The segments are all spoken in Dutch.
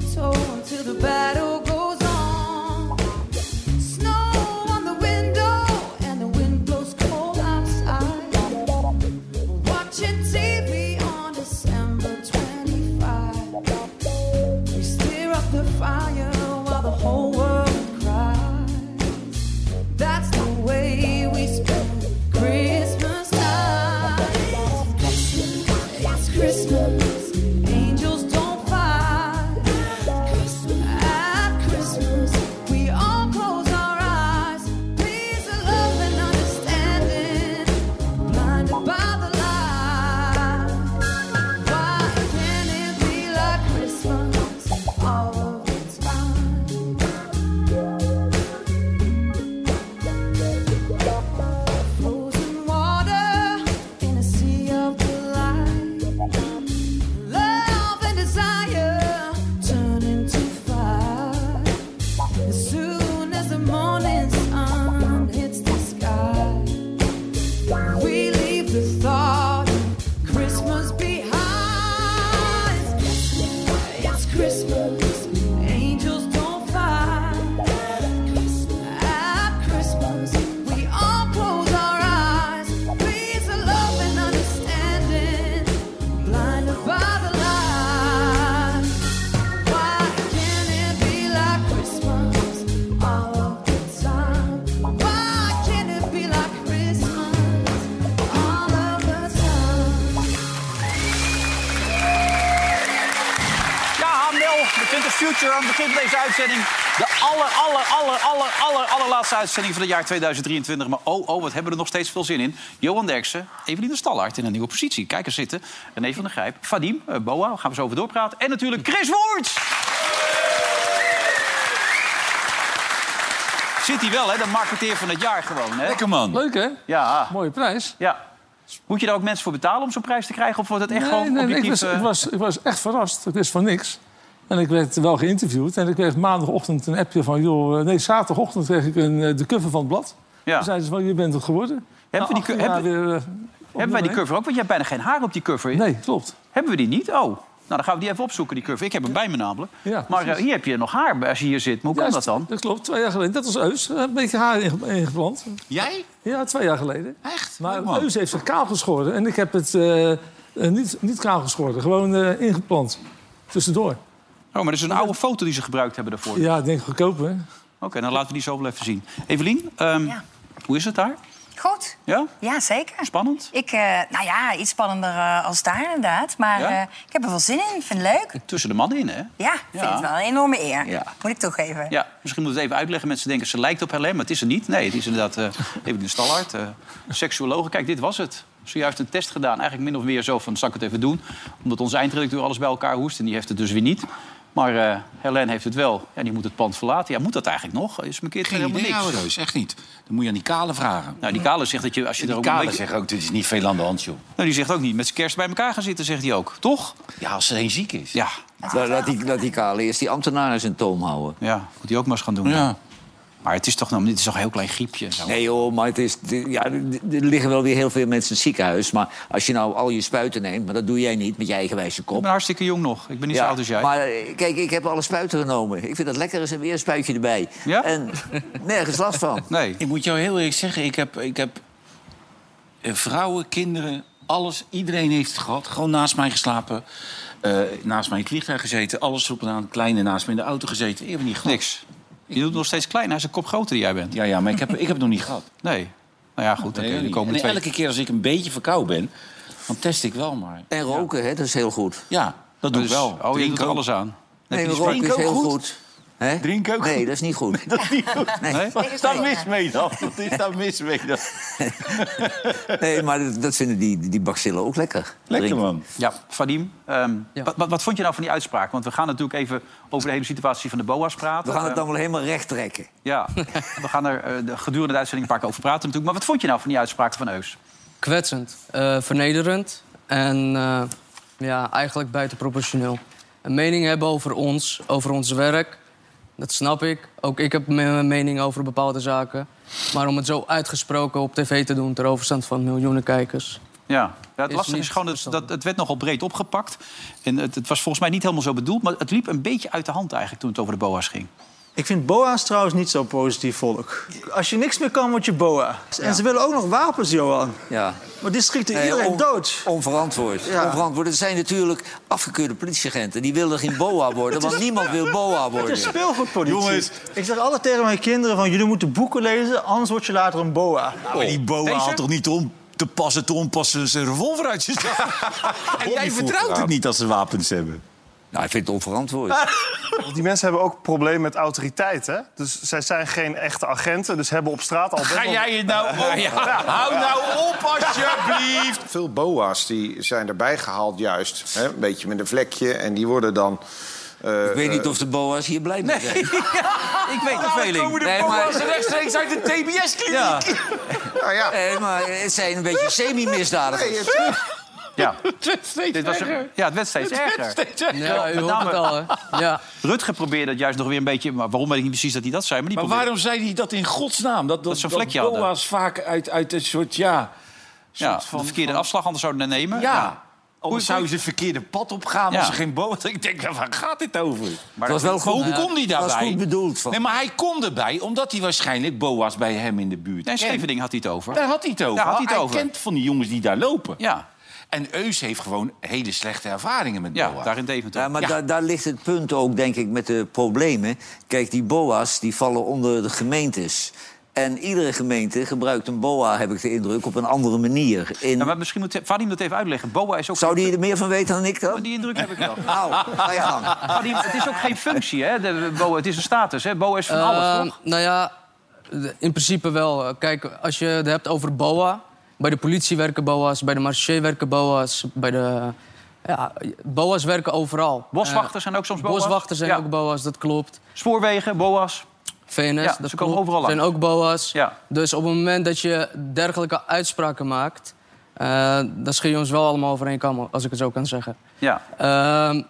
Mistletoe until the battle uitzending. De aller, aller, aller, aller, aller, allerlaatste uitzending van het jaar 2023. Maar oh, oh, wat hebben we er nog steeds veel zin in. Johan Derksen, Evelien de Stallaert in een nieuwe positie. Kijk eens zitten. René van der Grijp, Vadim, eh, Boa, daar gaan we zo over doorpraten. En natuurlijk Chris Woerts! Zit hij wel, hè? De marketeer van het jaar gewoon, hè? Lekker man. Leuk, hè? Ja, Mooie prijs. ja. Moet je daar ook mensen voor betalen om zo'n prijs te krijgen? Of wordt het echt Nee, gewoon nee, nee, ik, objectief? was, ik, eh, was, ik was echt verrast. Ik wist van niks. En ik werd wel geïnterviewd. En ik kreeg maandagochtend een appje van... Joh, eh, nee, zaterdagochtend kreeg ik een, eh, de cover van het blad. Ja. Toen zeiden ze van, je bent het geworden. Hebben we Na die 18 co- jaar hebben- weer, eh, Hebben wij die cover ook? Want je hebt bijna geen haar op die cover. Nee, klopt. Hebben we die niet? Oh, nou dan gaan we die even opzoeken, die cover. Ik heb hem bij me namelijk. Ja, maar hier heb je nog haar als je hier zit. Maar hoe kan dat dan? Dat klopt, twee jaar geleden. Dat was Eus. Een beetje haar inge- ingeplant. Jij? Ja, twee jaar geleden. Echt? Maar Leuk, man. Eus heeft zich kaal geschoren. En ik heb het niet, niet kaal geschoren. Gewoon eh, ingeplant. Tussendoor. Oh, maar dat is een oude foto die ze gebruikt hebben daarvoor. Oké, Ja, ik denk goedkoop, hè? dan laten we die zo wel even zien. Evelien, ehm, Ja. hoe is het daar? Goed. Ja? Ja, zeker. Spannend? Ik, eh, nou ja, iets spannender eh, als daar inderdaad. Maar Ja? eh, ik heb er wel zin in. Ik vind het leuk. Tussen de mannen in, hè? Ja, ik vind Ja. het wel een enorme eer. Ja. Moet ik toegeven. Ja, misschien moet het even uitleggen. Mensen denken ze lijkt op Helene, maar het is er niet. Nee, het is inderdaad uh, Evelien Stallard, uh, seksuologe. Kijk, dit was het. Zojuist een test gedaan. Eigenlijk min of meer zo van, zal ik het even doen? Omdat onze eindredacteur alles bij elkaar hoest. En die heeft het dus weer niet. Maar uh, Helene heeft het wel. Ja, die moet het pand verlaten. Ja, moet dat eigenlijk nog? Is mijn keer Geen helemaal idee, niks. reus, echt niet. Dan moet je aan die kale vragen. Nou, die Kale zegt dat je als je er Die ook een kale beetje... zegt ook, dit is niet veel aan de hand, joh. Nou, die zegt ook niet met z'n kerst bij elkaar gaan zitten, zegt hij ook. Toch? Ja, als er een ziek is. Ja. La- Laat die, laat die kale eerst die ambtenaren zijn toom houden. Ja, moet hij ook maar eens gaan doen. Ja. Maar het is toch, nou, dit is toch een heel klein griepje. Zo. Nee joh, maar het is, ja, er liggen wel weer heel veel mensen in het ziekenhuis. Maar als je nou al je spuiten neemt, maar dat doe jij niet met je eigenwijze Ik kop. ben hartstikke jong nog. Ik ben niet zo oud als jij. Maar eh, kijk, ik heb alle spuiten genomen. Ik vind dat lekker, is er weer een spuitje erbij. Ja? En nergens last van. Nee. Ik moet jou heel eerlijk zeggen, ik heb, ik heb eh, vrouwen, kinderen, alles. Iedereen heeft het gehad. Gewoon naast mij geslapen. eh, naast mij in het vliegtuig gezeten. Alles op en aan. Kleine naast me in de auto gezeten. Ik heb het niet gehad. Niks. Je doet het nog steeds klein. Hij is een kop groter die jij bent. Ja, ja, maar ik heb, ik heb het nog niet gehad. Nee. Nou ja, goed. Nee, oké, de niet. komende en twee... elke keer als ik een beetje verkouden ben, dan test ik wel maar. En roken, hè, dat is heel goed. Ja, dat doe Dus- ik wel. Oh, je Drink doet er alles aan. Nee, roken is heel goed? goed. Hè? Drinken ook Nee, goed? dat is niet goed. Dat is niet goed. Nee? Wat is daar mis mee dan? Wat is daar mis mee dan? Nee, maar dat, dat vinden die, die bacillen ook lekker. Lekker Drinken. man. Ja, Vadim, ehm, Ja. Wat, wat, wat vond je nou van die uitspraak? Want we gaan natuurlijk even over de hele situatie van de BOA's praten. We gaan het Ehm, dan wel helemaal recht trekken. Ja, we gaan er eh, de- gedurende de uitzending een paar keer over praten natuurlijk. Maar wat vond je nou van die uitspraak van Eus? Kwetsend, eh, vernederend en eh, ja, eigenlijk buitenproportioneel. Een mening hebben over ons, over ons werk, dat snap ik. Ook ik heb mijn mening over bepaalde zaken. Maar om het zo uitgesproken op tv te doen ter overstand van miljoenen kijkers... Ja, ja het Is lastige is gewoon dat het werd nogal breed opgepakt. En het, het was volgens mij niet helemaal zo bedoeld, maar het liep een beetje uit de hand eigenlijk toen het over de BOA's ging. Ik vind boa's trouwens niet zo positief volk. Als je niks meer kan, word je boa. En ze willen ook nog wapens, Johan. Ja. Maar die schieten Nee, iedereen on- dood. Onverantwoord. Ja. Onverantwoord. Het zijn natuurlijk afgekeurde politieagenten. Die willen geen boa worden, want niemand wil boa Het is worden. speelgoedpolitie. Jongens. Ik zeg altijd tegen mijn kinderen van... jullie moeten boeken lezen, anders word je later een boa. Maar die boa haalt toch niet om te passen te onpassen zijn revolver uit je en jij vertrouwt het niet dat ze wapens hebben. Nou, ik vind het onverantwoord. Want die mensen hebben ook een probleem met autoriteit. Hè? Dus zij zijn geen echte agenten, dus hebben op straat al... best Ga jij het nou op? Hou nou op alsjeblieft. Veel boa's die zijn erbij gehaald juist. Hè? Een beetje met een vlekje. En die worden dan... eh, Ik weet niet of de boa's hier blij mee zijn. Ik weet de veling. Nee, maar, rechtstreeks uit de TBS-kliniek. Ja, nou ja, nee, maar het zijn een beetje semi-misdadigers. nee, het- ja. Dit was een- ja, het werd steeds erger. Ja, u met hoort het al, hè? Ja. Rutger probeerde het juist nog weer een beetje... Maar waarom weet ik niet precies dat hij dat zei. Maar, die Maar probeerde- waarom zei hij dat in godsnaam? Dat, dat, ze een dat vlekje hadden. boa's vaak uit, uit een soort, ja... ja, soort van- de verkeerde van- afslag anders zouden nemen. Ja. Anders Hoe- zou ze het verkeerde pad opgaan Ja. als ze geen boa... Ik denk, waar gaat dit over? Maar Het was wel goed, Hoe kon hij het was daarbij? goed bedoeld. Van. Nee, maar hij kon erbij omdat hij waarschijnlijk boa's bij hem in de buurt Nee, kent. Schevening had hij het over. Daar had hij het over. Daar had hij het over. kent van die jongens die daar lopen. Ja, En Eus heeft gewoon hele slechte ervaringen met ja boa's. daar in Deventer. Ja, maar Ja. Daar, daar ligt het punt ook, denk ik, met de problemen. Kijk, die boa's die vallen onder de gemeentes. En iedere gemeente gebruikt een boa, heb ik de indruk, op een andere manier. In... Ja, maar misschien moet Vadim dat even uitleggen. Boa is ook... Zou die er meer van weten dan ik dan? Die indruk heb ik wel. Nou, ga je gang. Vadim, het is ook geen functie, hè? De Boa, het is een status, hè? Boa is van alles, Eh, toch? Nou ja, in principe wel. Kijk, als je het hebt over BOA... Bij de politie werken BOA's, bij de marché werken BOA's... Bij de, ja, BOA's werken overal. Boswachters zijn ook soms BOA's? Boswachters zijn Ja. ook BOA's, dat klopt. Spoorwegen, Boa's. VNS, Ja, dat ze komen overal zijn ook BOA's. Ja. Dus op het moment dat je dergelijke uitspraken maakt... eh dan scheur je ons wel allemaal over één kam, als ik het zo kan zeggen. Ja. Ehm,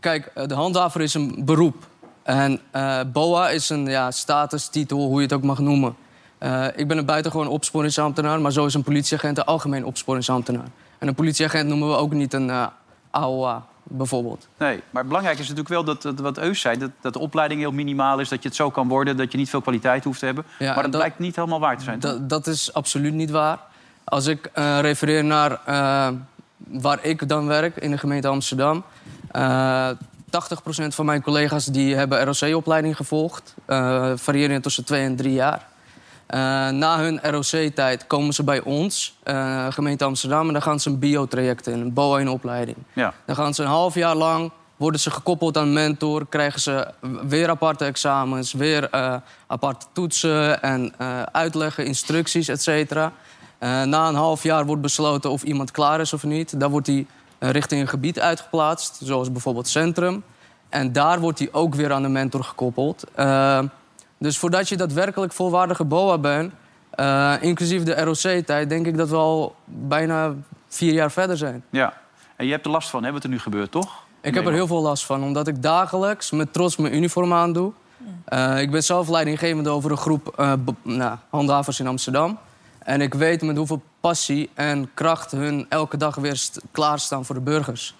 kijk, eh, de handhaver is een beroep. En eh, BOA is een ja, statustitel, hoe je het ook mag noemen. Eh, ik ben een buitengewoon opsporingsambtenaar, maar zo is een politieagent een algemeen opsporingsambtenaar. En een politieagent noemen we ook niet een eh AOA, bijvoorbeeld. Nee, maar belangrijk is natuurlijk wel dat, dat wat Eus zei... Dat, dat de opleiding heel minimaal is, dat je het zo kan worden... dat je niet veel kwaliteit hoeft te hebben. Ja, maar dat, dat- blijkt niet helemaal waar te zijn. toch? Dat, is absoluut niet waar. Als ik eh, refereer naar waar ik dan werk, in de gemeente Amsterdam... eh 80% van mijn collega's die hebben ROC-opleiding gevolgd. variërend tussen twee en drie jaar. Eh, na hun ROC-tijd komen ze bij ons, eh, gemeente Amsterdam... en dan gaan ze een biotraject in, een BOA in opleiding. Ja. Dan gaan ze een half jaar lang, worden ze gekoppeld aan een mentor... krijgen ze weer aparte examens, weer eh, aparte toetsen... en uitleggen, instructies, et cetera. Na een half jaar wordt besloten of iemand klaar is of niet. Dan wordt hij richting een gebied uitgeplaatst, zoals bijvoorbeeld Centrum. En daar wordt hij ook weer aan de mentor gekoppeld. Dus voordat je daadwerkelijk volwaardige BOA bent... eh, inclusief de ROC-tijd, denk ik dat we al bijna vier jaar verder zijn. Ja. En je hebt er last van, hè, wat er nu gebeurt, toch? Ik heb er heel veel last van, omdat ik dagelijks met trots mijn uniform aandoe. Eh, ik ben zelf leidinggevende over een groep eh, nou, handhavers in Amsterdam. En ik weet met hoeveel passie en kracht hun elke dag weer st- klaarstaan voor de burgers.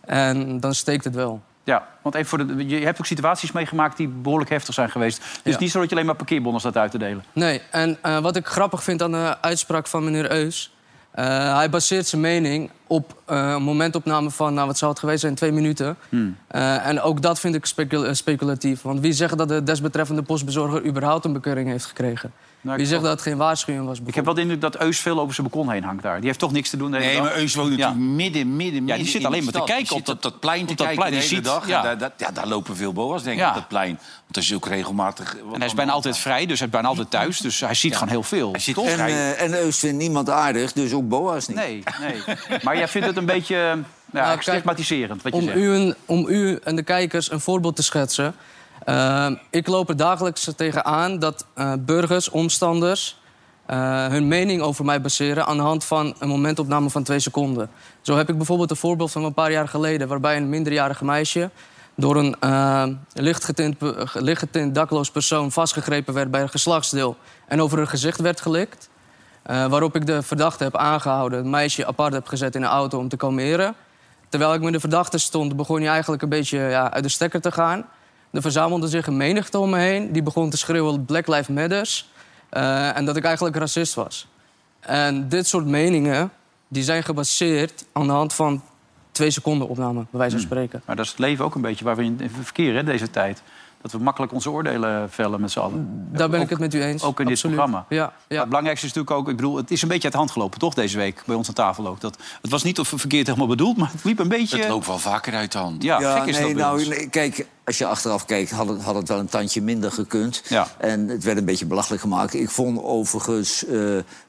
En dan steekt het wel. Ja, want even voor de, je hebt ook situaties meegemaakt die behoorlijk heftig zijn geweest. Dus Ja. niet zo dat je alleen maar parkeerbonnen staat uit te delen. Nee, en eh, wat ik grappig vind aan de uitspraak van meneer Eus... eh, hij baseert zijn mening op eh, een momentopname van, nou wat zou het geweest zijn, twee minuten. Hmm. En ook dat vind ik specul- speculatief. Want wie zegt dat de desbetreffende postbezorger überhaupt een bekeuring heeft gekregen? Nou, wie ik zegt dat het geen waarschuwing was? Ik heb wel de indruk dat Eus veel over zijn balkon heen hangt daar. Die heeft toch niks te doen de hele Nee, dag. maar Eus woont natuurlijk midden, midden, midden die zit alleen de maar te kijken op dat- dat plein te op dat kijken plein. de Die hele ziet- dag. ja. Daar, dat- ja, daar lopen veel boa's, denk ik, Ja. op dat plein. Want dat is ook regelmatig... En hij is bijna altijd vrij, dus hij is bijna altijd thuis. Dus hij ziet gewoon heel veel. Toch? En, eh, en Eus vindt niemand aardig, dus ook Boas niet. Nee, nee. Maar jij vindt het een beetje eh, ja, kijk, stigmatiserend, wat je om zegt. u, en, om u en de kijkers een voorbeeld te schetsen. Eh, ik loop er dagelijks tegenaan dat eh, burgers, omstanders... eh, hun mening over mij baseren aan de hand van een momentopname van twee seconden. Zo heb ik bijvoorbeeld een voorbeeld van een paar jaar geleden... waarbij een minderjarige meisje door een eh, lichtgetint, dakloos persoon vastgegrepen werd bij een geslachtsdeel... en over haar gezicht werd gelikt. Waarop ik de verdachte heb aangehouden, het meisje apart heb gezet in een auto om te kalmeren. Terwijl ik met de verdachte stond, begon hij eigenlijk een beetje ja, uit de stekker te gaan. Er verzamelde zich een menigte om me heen. Die begon te schreeuwen Black Lives Matters. eh, en dat ik eigenlijk racist was. En dit soort meningen die zijn gebaseerd aan de hand van twee seconden opname, bij wijze van spreken. Maar dat is het leven ook een beetje waar we in verkeren hè, deze tijd. Dat we makkelijk onze oordelen vellen met z'n allen. Daar ben Ook- ik het met u eens. Ook in dit Absoluut. programma. Ja, Maar Het belangrijkste is natuurlijk ook, ik bedoel, het is een beetje uit de hand gelopen, toch, deze week bij ons aan tafel ook. Dat, het was niet of verkeerd helemaal bedoeld, maar het liep een beetje. Het loopt wel vaker uit de hand. Ja, Ja, gek is nee, dat bij nou, ons. nee, kijk, als je achteraf kijkt, had het, had het wel een tandje minder gekund. Ja. En het werd een beetje belachelijk gemaakt. Ik vond overigens eh,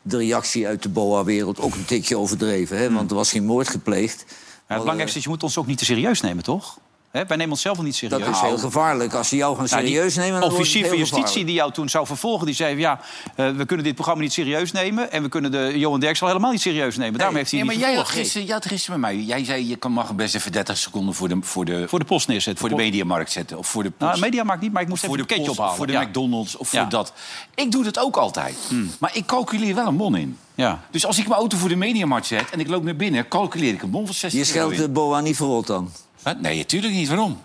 de reactie uit de BOA-wereld ook een tikje overdreven. Hè? Want er was geen moord gepleegd. Ja, het belangrijkste is, je moet ons ook niet te serieus nemen, toch? Hè, wij nemen onszelf wel niet serieus. Dat is heel gevaarlijk. Als ze jou gaan Nou, die serieus nemen, dan het officier van justitie gevaarlijk. die jou toen zou vervolgen, die zei... ja, eh, we kunnen dit programma niet serieus nemen... en we kunnen de Johan Derksen helemaal niet serieus nemen. Daarom heeft hij Nee, maar jij had, vervolgd. gisteren, jij had gisteren met mij... Jij zei, je kan mag best even 30 seconden voor de, voor de, Voor de post neerzetten. voor de mediamarkt zetten. Of voor de post. Nou, Mediamarkt niet, maar ik moest voor even de een pakketje post, ophalen. Voor de Ja. McDonald's of Ja. voor dat. Ik doe dat ook altijd. Maar ik calculeer wel een bon in. Ja. Dus als ik mijn auto voor de Mediamarkt zet en ik loop naar binnen... calculeer ik een bon van 60 Je euro scheldt de. BOA niet verrot dan? Nee, natuurlijk niet. Waarom?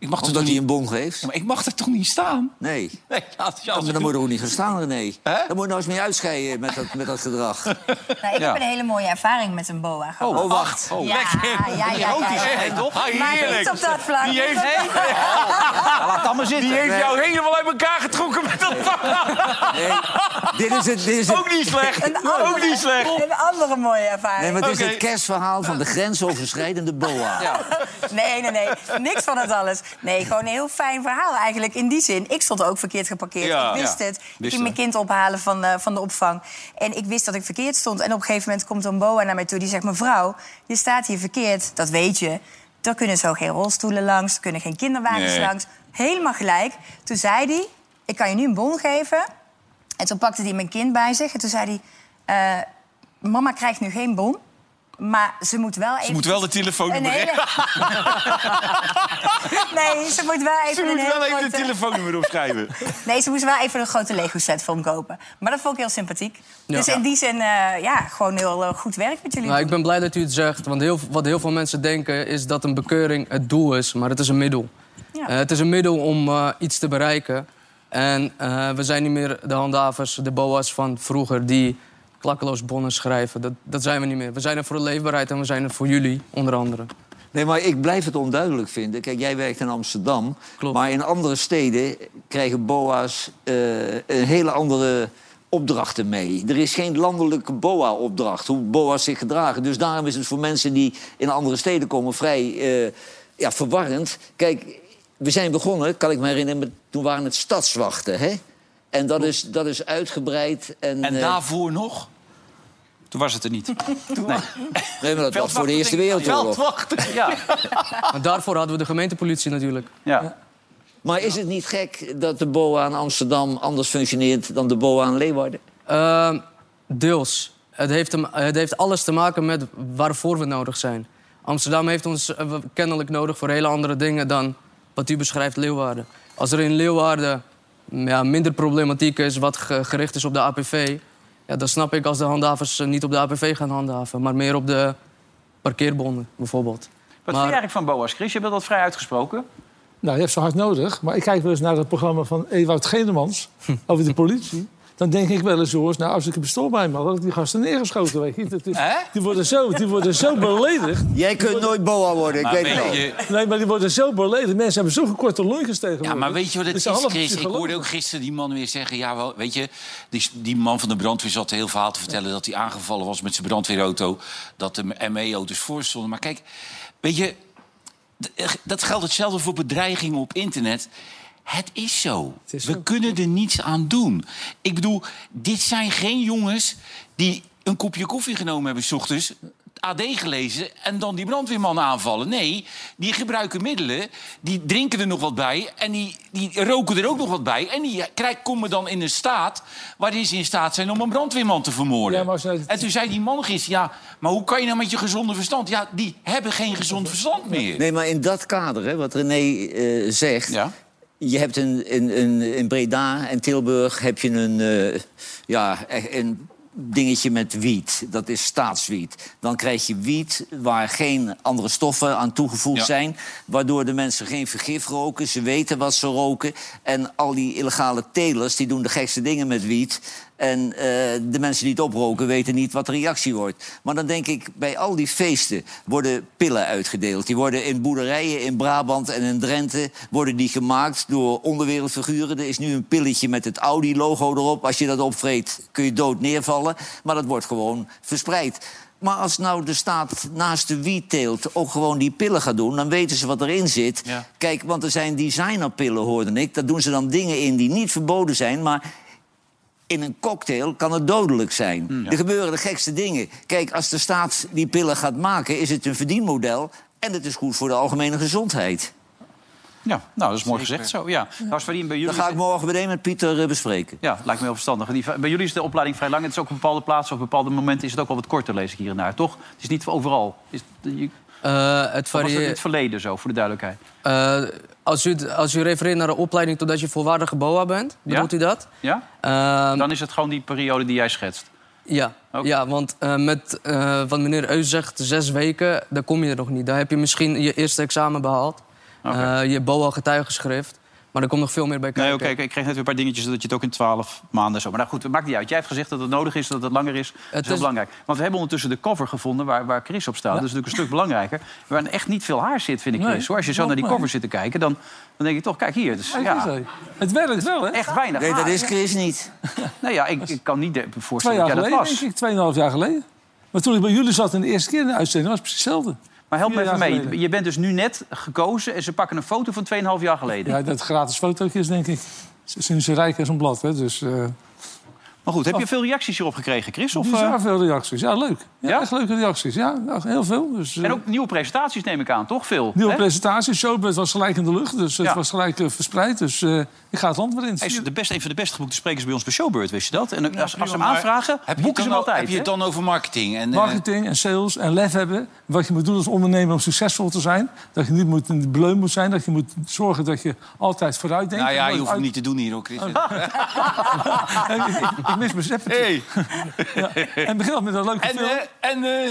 Ik mag, toch hij niet... een bon geeft? Ja, maar ik mag er toch niet staan? Nee. Nee, ja, ik dan moet je er ook niet gaan staan, René. Hè? Dan moet je nou eens mee uitscheiden met dat, met dat gedrag. Nou, ik Ja. heb een hele mooie ervaring met een boa gehad. Oh, wacht. ja, ja, ja, ja, toch? Maar niet op dat vlak. Die heeft- Niet op dat Ja, laat dat maar zitten. Die heeft jou helemaal uit elkaar getrokken met dat Nee, dit is het, dit is het, Ook niet slecht. Een andere, Ook niet slecht. Een andere mooie ervaring. nee, maar het is het kerstverhaal van de grensoverschrijdende BOA. Nee, nee, nee. Niks van het alles. Nee, gewoon een heel fijn verhaal eigenlijk. In die zin, ik stond ook verkeerd geparkeerd. Ja, ik wist ja. het. Ik ging mijn kind ophalen van, eh, van de opvang. En ik wist dat ik verkeerd stond. En op een gegeven moment komt een boa naar mij toe. Die zegt, mevrouw, je staat hier verkeerd. Dat weet je. Er kunnen zo geen rolstoelen langs. Er kunnen geen kinderwagens Nee. langs. Helemaal gelijk. Toen zei hij, ik kan je nu een bon geven. En toen pakte hij mijn kind bij zich. En toen zei hij, eh, mama krijgt nu geen bon. Maar ze moet wel even... Ze moet wel de telefoonnummer Een hele- Nee, ze moet wel even Ze moet wel even grote- de telefoonnummer opschrijven. Nee, ze moest wel even een grote Lego-set voor hem kopen. Maar dat vond ik heel sympathiek. Ja. Dus in die zin, eh, ja, gewoon heel eh, goed werk met jullie. Nou, ik ben blij dat u het zegt. Want heel, wat heel veel mensen denken is dat een bekeuring het doel is. Maar het is een middel. Ja. Eh, het is een middel om eh, iets te bereiken. En eh, we zijn niet meer de handhavers, de boa's van vroeger... die klakkeloos bonnen schrijven. Dat, dat zijn we niet meer. We zijn er voor de leefbaarheid en we zijn er voor jullie, onder andere. Nee, maar ik blijf het onduidelijk vinden. Kijk, jij werkt in Amsterdam. Klopt. Maar in andere steden krijgen BOA's eh, een hele andere opdrachten mee. Er is geen landelijke BOA-opdracht, hoe BOA's zich gedragen. Dus daarom is het voor mensen die in andere steden komen vrij eh, ja, verwarrend. Kijk, we zijn begonnen, kan ik me herinneren, met, toen waren het stadswachten. Hè? En dat is, dat is uitgebreid. En, En eh, daarvoor nog? Toen was het er niet. Nee. nee, maar dat was voor de Eerste Wereldoorlog. Veldwachten. Ja, Maar daarvoor hadden we de gemeentepolitie natuurlijk. ja. Maar is het niet gek dat de BOA in Amsterdam anders functioneert dan de BOA in Leeuwarden? Ehm, deels. Het heeft, het heeft alles te maken met waarvoor we nodig zijn. Amsterdam heeft ons eh, kennelijk nodig voor hele andere dingen dan wat u beschrijft Leeuwarden. Als er in Leeuwarden ja, minder problematiek is wat ge- gericht is op de APV... Ja, dan snap ik als de handhavers eh, niet op de APV gaan handhaven... maar meer op de parkeerbonnen bijvoorbeeld. Wat vind je eigenlijk van Boas, Chris? Je bent dat vrij uitgesproken. Nou, je hebt ze hard nodig. Maar ik kijk wel eens naar het programma van Ewout Genemans over de politie. Dan denk ik wel eens, jongens, nou, als ik een pistool bij me had... had ik die gasten neergeschoten, weet je. Dat is, die, worden zo, die worden zo beledigd. Jij kunt nooit boa worden, ik Maar weet het weet wel. je- Nee, maar die worden zo beledigd. Mensen hebben zulke korte lontjes tegenwoordig. Ja, maar weet je wat het is, Chris? Ik hoorde ook gisteren die man weer zeggen... ja, wel, weet je, die, die man van de brandweer zat een heel verhaal te vertellen... dat hij aangevallen was met zijn brandweerauto. Dat de ME-auto's voor stonden. Maar kijk, weet je, dat geldt hetzelfde voor bedreigingen op internet. Het is zo. We kunnen er niets aan doen. Ik bedoel, dit zijn geen jongens die een kopje koffie genomen hebben... s ochtends, AD gelezen en dan die brandweerman aanvallen. Nee, die gebruiken middelen, die drinken er nog wat bij... en die, die roken er ook nog wat bij. En die krijg, komen dan in een staat waarin ze in staat zijn... om een brandweerman te vermoorden. Ja, maar als jij- En toen zei die man gisteren... ja, maar hoe kan je nou met je gezonde verstand... ja, die hebben geen gezond verstand meer. Nee, maar in dat kader, hè, wat René eh, zegt... Ja. Je hebt een, in, in, in Breda en Tilburg heb je een, eh, ja, echt een dingetje met wiet. Dat is staatswiet. Dan krijg je wiet waar geen andere stoffen aan toegevoegd Ja. zijn... waardoor de mensen geen vergif roken. Ze weten wat ze roken. En al die illegale telers die doen de gekste dingen met wiet... En eh, de mensen die het oproken weten niet wat de reactie wordt. Maar dan denk ik, bij al die feesten worden pillen uitgedeeld. Die worden in boerderijen in Brabant en in Drenthe worden die gemaakt door onderwereldfiguren. Er is nu een pilletje met het Audi-logo erop. Als je dat opvreet kun je dood neervallen. Maar dat wordt gewoon verspreid. Maar als nou de staat naast de wietteelt ook gewoon die pillen gaat doen... dan weten ze wat erin zit. Ja. Kijk, want er zijn designerpillen, hoorde ik. Daar doen ze dan dingen in die niet verboden zijn... maar in een cocktail kan het dodelijk zijn. Er gebeuren de gekste dingen. Kijk, als de staat die pillen gaat maken, is het een verdienmodel... en het is goed voor de algemene gezondheid. Ja, nou, dat is mooi gezegd zo. Ja. Nou, bij jullie Dat ga ik morgen meteen met Pieter eh, bespreken. Ja, lijkt me heel verstandig. Bij jullie is de opleiding vrij lang. Het is ook op bepaalde plaatsen of op bepaalde momenten is het ook wel wat korter, lees ik hier en daar. Toch? Het is niet overal. Is, Eh, het of was het in varieert. het verleden zo, voor de duidelijkheid? Eh, als, u, als u refereert naar de opleiding totdat je volwaardige BOA bent, bedoelt Ja? u dat? Ja? Ehm, Dan is het gewoon die periode die jij schetst. Ja, ja want eh, met wat meneer Eus zegt, zes weken, daar kom je er nog niet. Dan heb je misschien je eerste examen behaald, eh, je BOA-getuigenschrift. Maar er komt nog veel meer bij kijken. Nee, oké, ik kreeg net weer een paar dingetjes dat je het ook in twaalf maanden zo. Maar nou goed, het maakt niet uit. Jij hebt gezegd dat het nodig is, dat het langer is. Dat is heel belangrijk. Want we hebben ondertussen de cover gevonden waar, waar Chris op staat. Dat is natuurlijk een stuk belangrijker. Waar echt niet veel haar zit, vind ik, Nee, Chris. Hoor. Als je zo naar die cover zit te kijken, dan, dan denk je toch, kijk hier. Dus, ja, hé. Het werkt wel, hè? echt weinig Nee, dat is Chris niet. Nee, ja, ik, ik kan niet Twee voorstellen jaar dat jij dat geleden, was. denk ik. Tweeënhalf jaar geleden. Maar toen ik bij jullie zat in de eerste keer in de uitzending, was het precies hetzelfde. Maar help me even mee. geleden. Je bent dus nu net gekozen en ze pakken een foto van 2,5 jaar geleden. Ja, dat gratis fotootje is, denk ik, sinds ze rijk is een blad. Hè. Dus, eh Maar goed, heb je veel reacties hierop gekregen, Chris? Of, bizar eh, veel reacties. Ja, leuk. Ja, Ja? Echt leuke reacties. Ja, heel veel. Dus, eh, en ook nieuwe presentaties neem ik aan, toch? Veel. nieuwe hè? presentaties. Showbiz was gelijk in de lucht. Dus het was gelijk eh, verspreid. Dus eh, ik ga het land weer in. Hij is de best, een van de best geboekte sprekers bij ons bij Showbird, wist je dat? En als, als ze hem aanvragen, heb je boeken ze hem altijd. Heb je het dan over marketing? En, eh, Marketing en sales en lef hebben. Wat je moet doen als ondernemer om succesvol te zijn. Dat je niet moet, een bleun moet zijn. Dat je moet zorgen dat je altijd vooruit denkt. nou ja, je hoeft Uit- niet te doen hier ook, Chris. ik, ik, ik mis mijn zeppetje. Hey. Ja. En begin al met een leuke En, film. eh, en eh,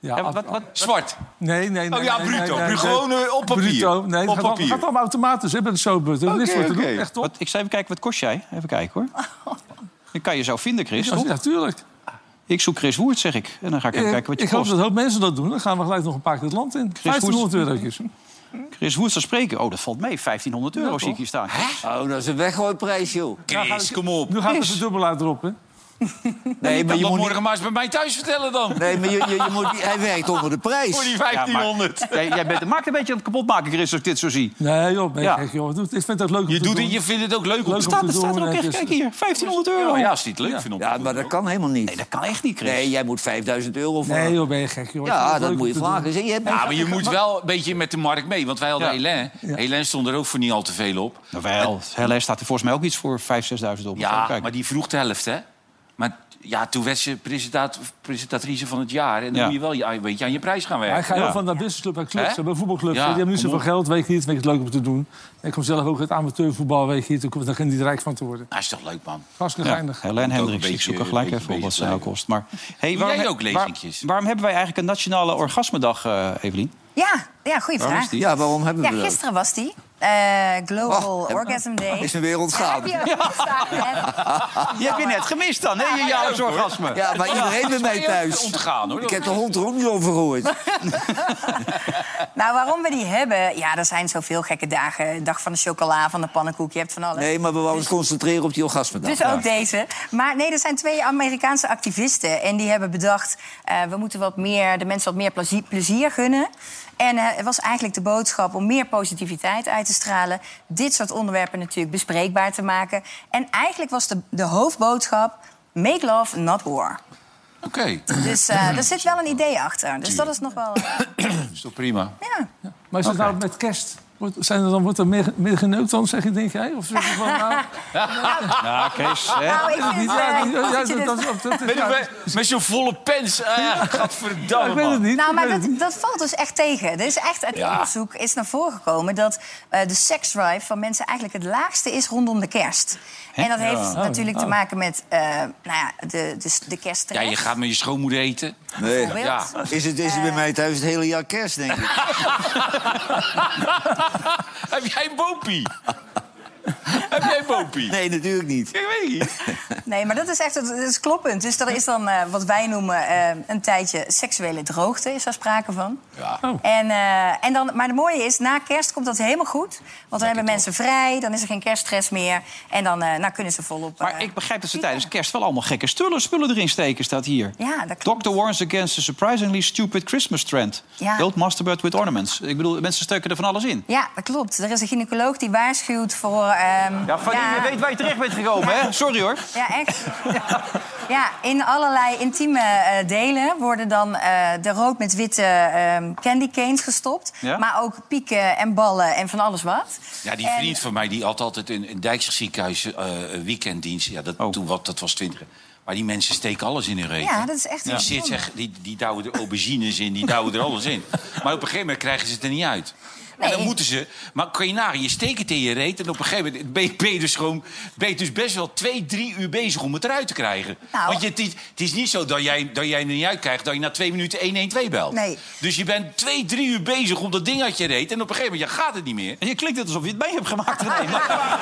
ja, Ja, af- wat, wat, zwart. Nee, nee, nee. Oh ja, bruto. nee, nee, nee. gewoon, op papier. Bruto. Nee, Op het gaat, papier. gaat allemaal automatisch bij de showbus. Er is niks voor te doen. Echt top. wat, ik zal even kijken, wat kost jij? Even kijken hoor. Dan kan je zo vinden, Chris, Ja, toch? ja, tuurlijk. Ik zoek Chris Woert, zeg ik. En dan ga ik even kijken wat je ik hoop kost. dat een hoop mensen dat doen. Dan gaan we gelijk nog een paar keer het land in. 1500 eurotjes. Chris Woert zal spreken. Oh, dat valt mee. 1500 euro Ja, zie ik hier staan. Oh, dat is een weggooiprijs, joh. Chris, kom op. Nu gaat de Chris. verdubbelaar erop, hè? Nee, maar je dat moet morgen maar eens bij mij thuis vertellen dan. niet... Nee, maar je, je, je moet, hij werkt onder de prijs. Voor die Ja, maar 1500. jij, jij bent, maakt een beetje aan het kapotmaken, Chris, als ik dit zo zie. Nee, joh. Nee, Ja. kijk, joh. Ik vind het leuk om Je, te doet doen. het, je vindt het ook leuk om Leuk te om Staat, te het staat er ook echt. is- Kijk hier, 1500 euro. Ja, ja, als hij het leuk Ja. vindt om Ja, maar dat kan helemaal niet. Nee, dat kan echt niet, Chris. Nee, jij moet 5000 euro voor. Nee, joh, ben je gek, joh. Ja, het dat moet je vragen. Zeg, je hebt Ja, maar je moet wel een beetje met de markt mee. Want wij hadden. Hélène. Hélène stond er ook voor niet al te veel op. Nou, wel. Helle staat er volgens mij ook iets voor 5.000, 6.000 op. Ja, maar die vroeg de helft, hè? Maar ja, toen werd ze presentaat, presentatrice van het jaar. En dan Ja. moet je wel ja, een beetje aan je prijs gaan Hij werken. gaat Ja. wel van naar businessclub naar clubs. Bij voetbalclubs. Ja, die hebben niet kom zoveel geld, weet ik niet. Vind ik het leuk om te doen. Ik kom zelf ook uit amateurvoetbal, weet je niet. Daar niet rijk van te worden. Dat is toch leuk, man. Hartstikke Ja, geinig. Helene Hendricks. Ik zoek er gelijk even op wat ze nou kost. Maar, hey, waarom, jij ook waar- waarom hebben wij eigenlijk een nationale orgasmedag, eh Evelien? Ja, ja goede vraag. is die? Ja, waarom hebben we Ja, dat? gisteren was die. Eh, Global Oh, Orgasm Day. Is me weer ontgaan. Heb je ontgaan, hè? Die heb je net gemist dan, hè? Je jaarlijksorgasme. Ja, maar iedereen bij mij thuis. Ontgaan, hoor. Ik heb de hond er ook niet over gehoord. Nou, waarom we die hebben? Ja, er zijn zoveel gekke dagen. Dag van de chocola, van de pannenkoek, je hebt van alles. Nee, maar we wouden ons concentreren op die orgasmedag. Dus ook deze. Maar nee, er zijn twee Amerikaanse activisten. En die hebben bedacht, eh, we moeten wat meer, de mensen wat meer plezier, plezier gunnen. En eh, het was eigenlijk de boodschap om meer positiviteit uit te stralen. Dit soort onderwerpen natuurlijk bespreekbaar te maken. En eigenlijk was de, de hoofdboodschap... Make love, not war. Oké, Dus eh er zit wel een idee achter. Dus dat is nog wel... eh, is toch prima? ja. Maar is het nou met kerst? Wordt, zijn er dan, wordt er meer, meer geneukt dan, zeg je, denk jij? Of zeg je van, nou, Ja, Kees. Hè? Nou, ik vind... ja, eh, Met, zo'n volle pens. Ja, gadverdamme, ik weet het niet. Nou, maar dat, niet. dat valt dus echt tegen. Er is echt uit Ja. onderzoek is naar voren gekomen dat eh, de seksdrive van mensen eigenlijk het laagste is rondom de kerst. En dat heeft natuurlijk te maken met eh, nou ja, de, de, de kerst. Ja, je gaat met je schoonmoeder eten. Nee. Ja. Is het, is het bij mij thuis het hele jaar kerst, denk ik? Heb jij een boompie? Heb jij boompie? Nee, natuurlijk niet. Ik weet niet. Nee, maar dat is echt dat is kloppend. Dus er is dan eh, wat wij noemen eh, een tijdje seksuele droogte, is daar sprake van. Ja. En, eh, en dan, maar het mooie is, na kerst komt dat helemaal goed. Want dan hebben mensen vrij, dan is er geen kerststress meer. En dan eh, nou kunnen ze volop... Maar ik begrijp dat ze tijdens kerst wel allemaal gekke spullen, spullen erin steken, staat hier. Ja, dat klopt. Doctor warns against the surprisingly stupid Christmas trend. Ja. Don't masturbate with ornaments. Ik bedoel, mensen steken er van alles in. Ja, dat klopt. Er is een gynaecoloog die waarschuwt voor... Ja, van, je weet waar je terecht bent gekomen, hè? Sorry hoor. Ja, echt. Ja, in allerlei intieme eh, delen worden dan eh, de rood met witte ehm, candy canes gestopt. Ja? Maar ook pieken en ballen en van alles wat. Ja, die En- vriend van mij die had altijd in een Dijkse ziekenhuis eh, een weekenddienst. Ja, dat, toen, wat, dat was twintig. Maar die mensen steken alles in hun reet. Ja, dat is echt Die, zit, zeg, die, die douwen er aubergines in, die douwen er alles in. Maar op een gegeven moment krijgen ze het er niet uit. En dan moeten ze... Maar kan je nagaan, je steekt het in je reet... en op een gegeven moment ben je, ben je dus gewoon... ben je dus best wel twee, drie uur bezig om het eruit te krijgen. Nou. Want je, het, is, het is niet zo dat jij, dat jij er niet uit krijgt... dat je na twee minuten 112 belt. Nee. Dus je bent twee, drie uur bezig om dat ding uit je reet... en op een gegeven moment ja, gaat het niet meer. En je klinkt het alsof je het mee hebt gemaakt. René.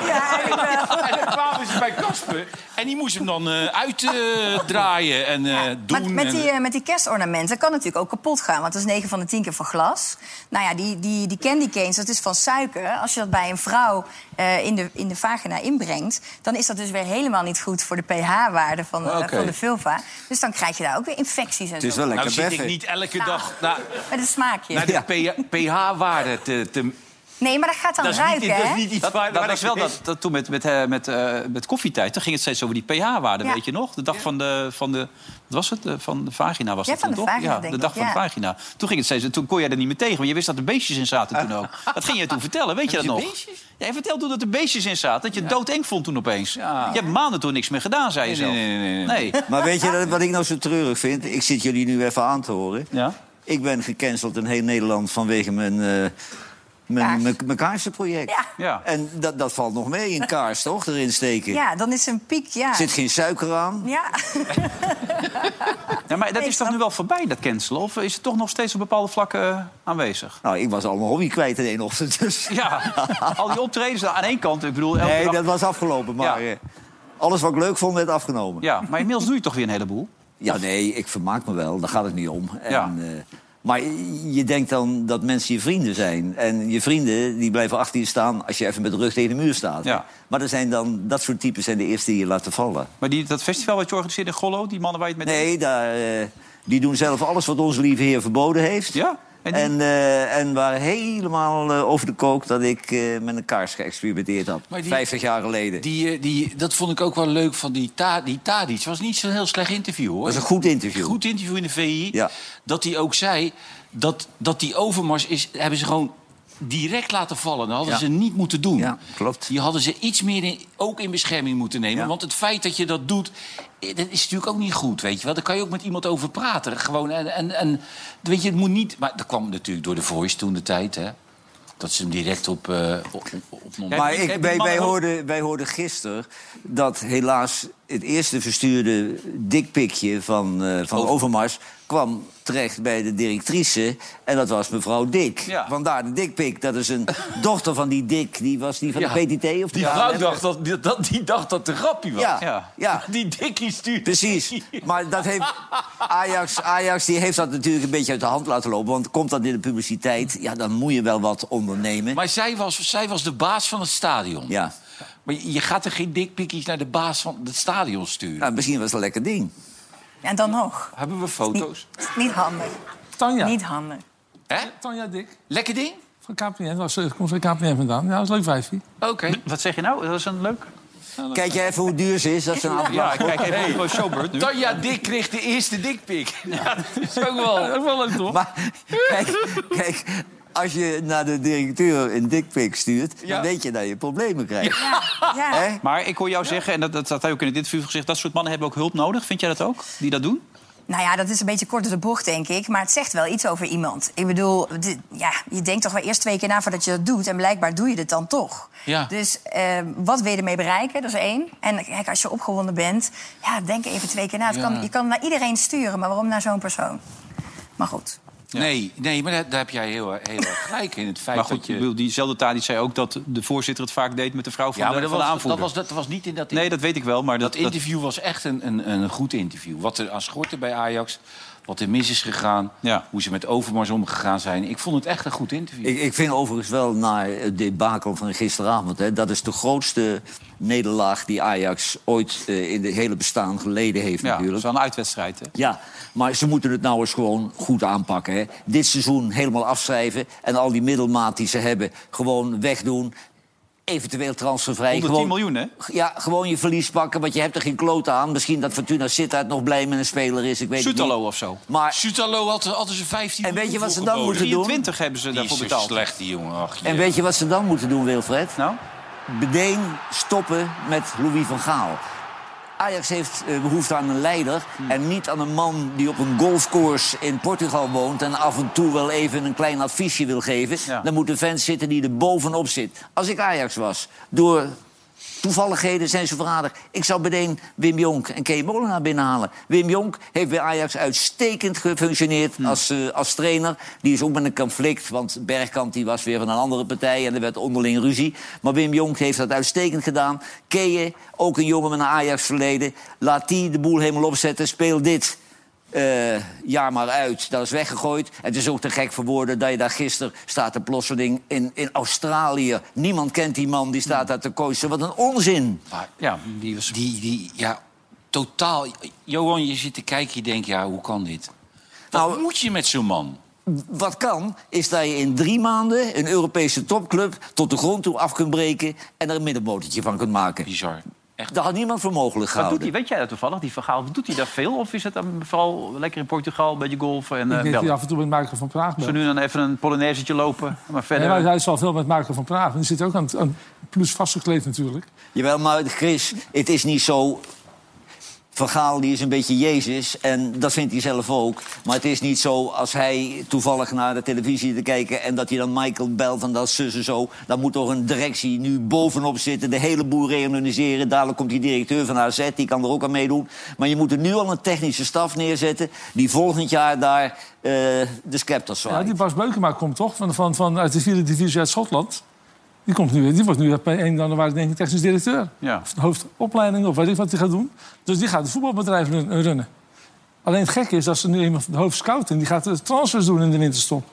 Ja, eigenlijk wel. En dan kwamen ze bij Kasper en die moest hem dan eh, uitdraaien en eh, doen. Maar met en- die, eh, met die kerstornamenten kan natuurlijk ook kapot gaan. Want dat is 9 van de 10 keer van glas. Nou ja, die, die, die candy canes, dat is van suiker. Als je dat bij een vrouw eh, in, de, in de vagina inbrengt... dan is dat dus weer helemaal niet goed voor de pH-waarde van, eh, van de vulva. Dus dan krijg je daar ook weer infecties en Het is zo. wel nou lekker zit ik niet elke dag naar, Met een smaakje. naar de pH-waarde te, te... Nee, maar dat gaat dan Dat is, niet, ruiken, dat hè? is niet iets Dat, waar... dat waar was ik- wel dat, dat toen met, met, eh, met, eh, met koffietijd. Toen ging het steeds over die pH-waarde, Ja. weet je nog? De dag van de, van de... Wat was het? Van de vagina was Ja, dat van toch? vagina, ja, de ik, dag van ja. de vagina. Toen ging het steeds... Toen kon jij er niet meer tegen, want je wist dat er beestjes in zaten toen ook. Dat ging je toen vertellen, weet je dat nog? beestjes? Ja, je vertelde toen dat er beestjes in zaten. Dat je het doodeng vond toen opeens. Je hebt maanden toen niks meer gedaan, zei je Nee, zelf. nee, nee, nee, nee. Maar weet je dat- wat ik nou zo treurig vind? Ik zit jullie nu even aan te horen. Ja? Ik ben gecanceld in heel Nederland vanwege mijn, eh mijn, Kaars. mijn, mijn kaarsenproject. Ja. Ja. En dat, dat valt nog mee, een kaars toch, erin steken. Ja, dan is een piek, ja. Er zit geen suiker aan. Ja. ja maar dat Nee, is toch nu wel voorbij, dat cancelen? Of is het toch nog steeds op bepaalde vlakken eh, aanwezig? Nou, ik was al mijn hobby kwijt in één ochtend. Dus. Ja, al die optredens aan één kant. Ik bedoel, elke Nee, dag- dat was afgelopen. Maar Ja. eh, alles wat ik leuk vond, werd afgenomen. Ja, maar inmiddels doe je toch weer een heleboel? Ja, nee, ik vermaak me wel. Daar gaat het niet om. En, Ja. eh, maar je denkt dan dat mensen je vrienden zijn. En je vrienden die blijven achter je staan als je even met de rug tegen de muur staat. Ja. Maar er zijn dan, dat soort types zijn de eerste die je laten vallen. Maar die, dat festival wat je organiseert in Gollo, die mannen waar je het met... Nee, daar, eh, die doen zelf alles wat onze lieve heer verboden heeft. Ja? En die- En, eh, en waren helemaal eh, over de kook dat ik eh, met een kaars geëxperimenteerd had. Maar die- 50 jaar geleden. Die, die, dat vond ik ook wel leuk van die, ta, die Tadic. Het was niet zo'n heel slecht interview, hoor. dat was een goed interview. Goed interview in de VI. Ja. Dat hij ook zei dat, dat die overmars is, hebben ze gewoon direct laten vallen. Dat hadden Ja. ze niet moeten doen. Ja, klopt. Die hadden ze iets meer in, ook in bescherming moeten nemen. Ja. Want het feit dat je dat doet, dat is natuurlijk ook niet goed, weet je wel. Daar kan je ook met iemand over praten. Gewoon, en, en, en weet je, het moet niet... Maar dat kwam natuurlijk door de Voice toen de tijd, hè. Dat ze hem direct op, eh op, op. Maar ik, wij, wij, hoorden, wij hoorden gisteren dat helaas het eerste verstuurde dikpikje van, eh, van Overmars... kwam terecht bij de directrice en dat was mevrouw Dik. Ja. Vandaar de dikpik. Dat is een dochter van die Dik. Die was die van Ja. de PTT? Of Die de vrouw dacht dat, die, dat, die dacht dat een grapje was. Ja, ja. Die dikkie stuurt. Precies. Maar dat heeft Ajax, Ajax die heeft dat natuurlijk een beetje uit de hand laten lopen. Want komt dat in de publiciteit, ja, dan moet je wel wat ondernemen. Maar zij was, zij was de baas van het stadion. Ja. Maar je gaat er geen dikpikkies naar de baas van het stadion sturen. Nou, misschien was het een lekker ding. En dan nog. Hebben we foto's? Niet handig. Tanja. Niet handig. Hè? Tanja Dik. Lekker ding? Van KPN. Was, eh, komt van KPN vandaan. Ja, dat is leuk wijfie. Oké. Wat zeg je nou? Dat is een leuk... Kijk jij even hoe duur ze is? Dat is een aantal Ja, ik kijk even op Showbird nu. Tanja Dik kreeg de eerste dikpik. Ja, dat is ook wel... Dat is wel leuk, toch? Maar kijk, kijk, als je naar de directeur een dikpik stuurt... Ja. dan weet je dat je problemen krijgt. Ja. Maar ik hoor jou zeggen, en dat, dat had hij ook in het interview gezegd... dat soort mannen hebben ook hulp nodig. Vind jij dat ook, die dat doen? Nou ja, dat is een beetje kort door de bocht, denk ik. Maar het zegt wel iets over iemand. Ik bedoel, dit- ja, je denkt toch wel eerst twee keer na voordat je dat doet. En blijkbaar doe je het dan toch. Ja. Dus eh, wat wil je ermee bereiken? Dat is één. En kijk, als je opgewonden bent, ja, denk even twee keer na. Het Ja. kan, je kan naar iedereen sturen, maar waarom naar zo'n persoon? Maar goed. Nee, nee, maar daar, daar heb jij heel, heel erg gelijk in. Het feit Maar goed, dat je... bedoel, diezelfde Tadic zei ook dat de voorzitter het vaak deed... met de vrouw van, ja, de, maar dat van de was, aanvoerder. dat, was, dat was niet in dat... Nee, dat weet ik wel, maar dat... dat interview was echt een, een, een goed interview. Wat er aan schortte bij Ajax, wat er mis is gegaan... Ja. hoe ze met Overmars omgegaan zijn. Ik vond het echt een goed interview. Ik, ik vind overigens wel na het debakel van gisteravond... Hè, dat is de grootste nederlaag die Ajax ooit eh, in het hele bestaan geleden heeft ja, dat natuurlijk. is wel een uitwedstrijd, hè? Ja, maar ze moeten het nou eens gewoon goed aanpakken. Hè. Dit seizoen helemaal afschrijven en al die middelmaat die ze hebben... gewoon wegdoen, eventueel transfervrij. 110 gewoon, miljoen, hè? Ja, gewoon je verlies pakken, want je hebt er geen kloot aan. Misschien dat Fortuna Sittard nog blij met een speler is, ik weet het niet. Sutalo of zo. Maar, Sutalo had, hadden ze 15 En weet je wat ze dan geboden. moeten doen? 23 hebben ze Die daarvoor betaald. slecht, die jongen. Ach, en weet je wat ze dan moeten doen, Wilfred? Nou? Meteen stoppen met Louis van Gaal. Ajax heeft eh, behoefte aan een leider en niet aan een man die op een golfcourse in Portugal woont en af en toe wel even een klein adviesje wil geven. Ja. Dan moet een vent zitten die er bovenop zit. Als ik Ajax was, door toevalligheden zijn ze verrader. Ik zou meteen Wim Jonk en Kay Molenaar binnenhalen. Wim Jonk heeft bij Ajax uitstekend gefunctioneerd als, eh, als trainer. Die is ook met een conflict, want Bergkamp die was weer van een andere partij... en er werd onderling ruzie. Maar Wim Jonk heeft dat uitstekend gedaan. Keeën, ook een jongen met een Ajax-verleden. Laat die de boel helemaal opzetten, speel dit... eh jaar maar uit. Dat is weggegooid. Het is ook te gek voor woorden dat je daar gisteren staat te plotseling in, in Australië. Niemand kent die man, die staat daar te coachen. Wat een onzin. Maar Ja, die was... die, die, ja, totaal... Johan, je zit te kijken, je denkt, ja, hoe kan dit? Wat Nou- moet je met zo'n man? Wat kan, is dat je in drie maanden een Europese topclub tot de grond toe af kunt breken en er een middenmotortje van kunt maken. Bizar. Echt. Dat had niemand voor mogelijk Wat gehouden. doet hij? Weet jij dat toevallig, die verhaal? Doet hij dat veel? Of is het dan vooral lekker in Portugal, een beetje golfen en Ik eh denk af en toe met Marco van Praag Zo nu dan even een Polonaiseetje lopen, maar verder... Nee, maar hij is al veel met Marco van Praag. En die zit ook aan het aan plus vastgekleed natuurlijk. Jawel, maar Chris, het is niet zo... Van Gaal die is een beetje Jezus en dat vindt hij zelf ook. Maar het is niet zo als hij toevallig naar de televisie te kijken... en dat hij dan Michael Bell van dat zus en zo... dan moet toch een directie nu bovenop zitten, de hele boel reorganiseren. Dadelijk komt die directeur van AZ, die kan er ook aan meedoen. Maar je moet er nu al een technische staf neerzetten... die volgend jaar daar eh, de scepter Ja, zwaait. die Bas Beukema komt toch van, van, van uit de vierde divisie uit Schotland. Die, komt nu, die wordt nu bij 1 januari denk ik technisch directeur. Ja. Of hoofdopleiding of weet ik wat hij gaat doen. Dus die gaat het voetbalbedrijf run- runnen. Alleen het gekke is dat ze nu iemand de hoofdscout en die gaat de transfers doen in de winterstop.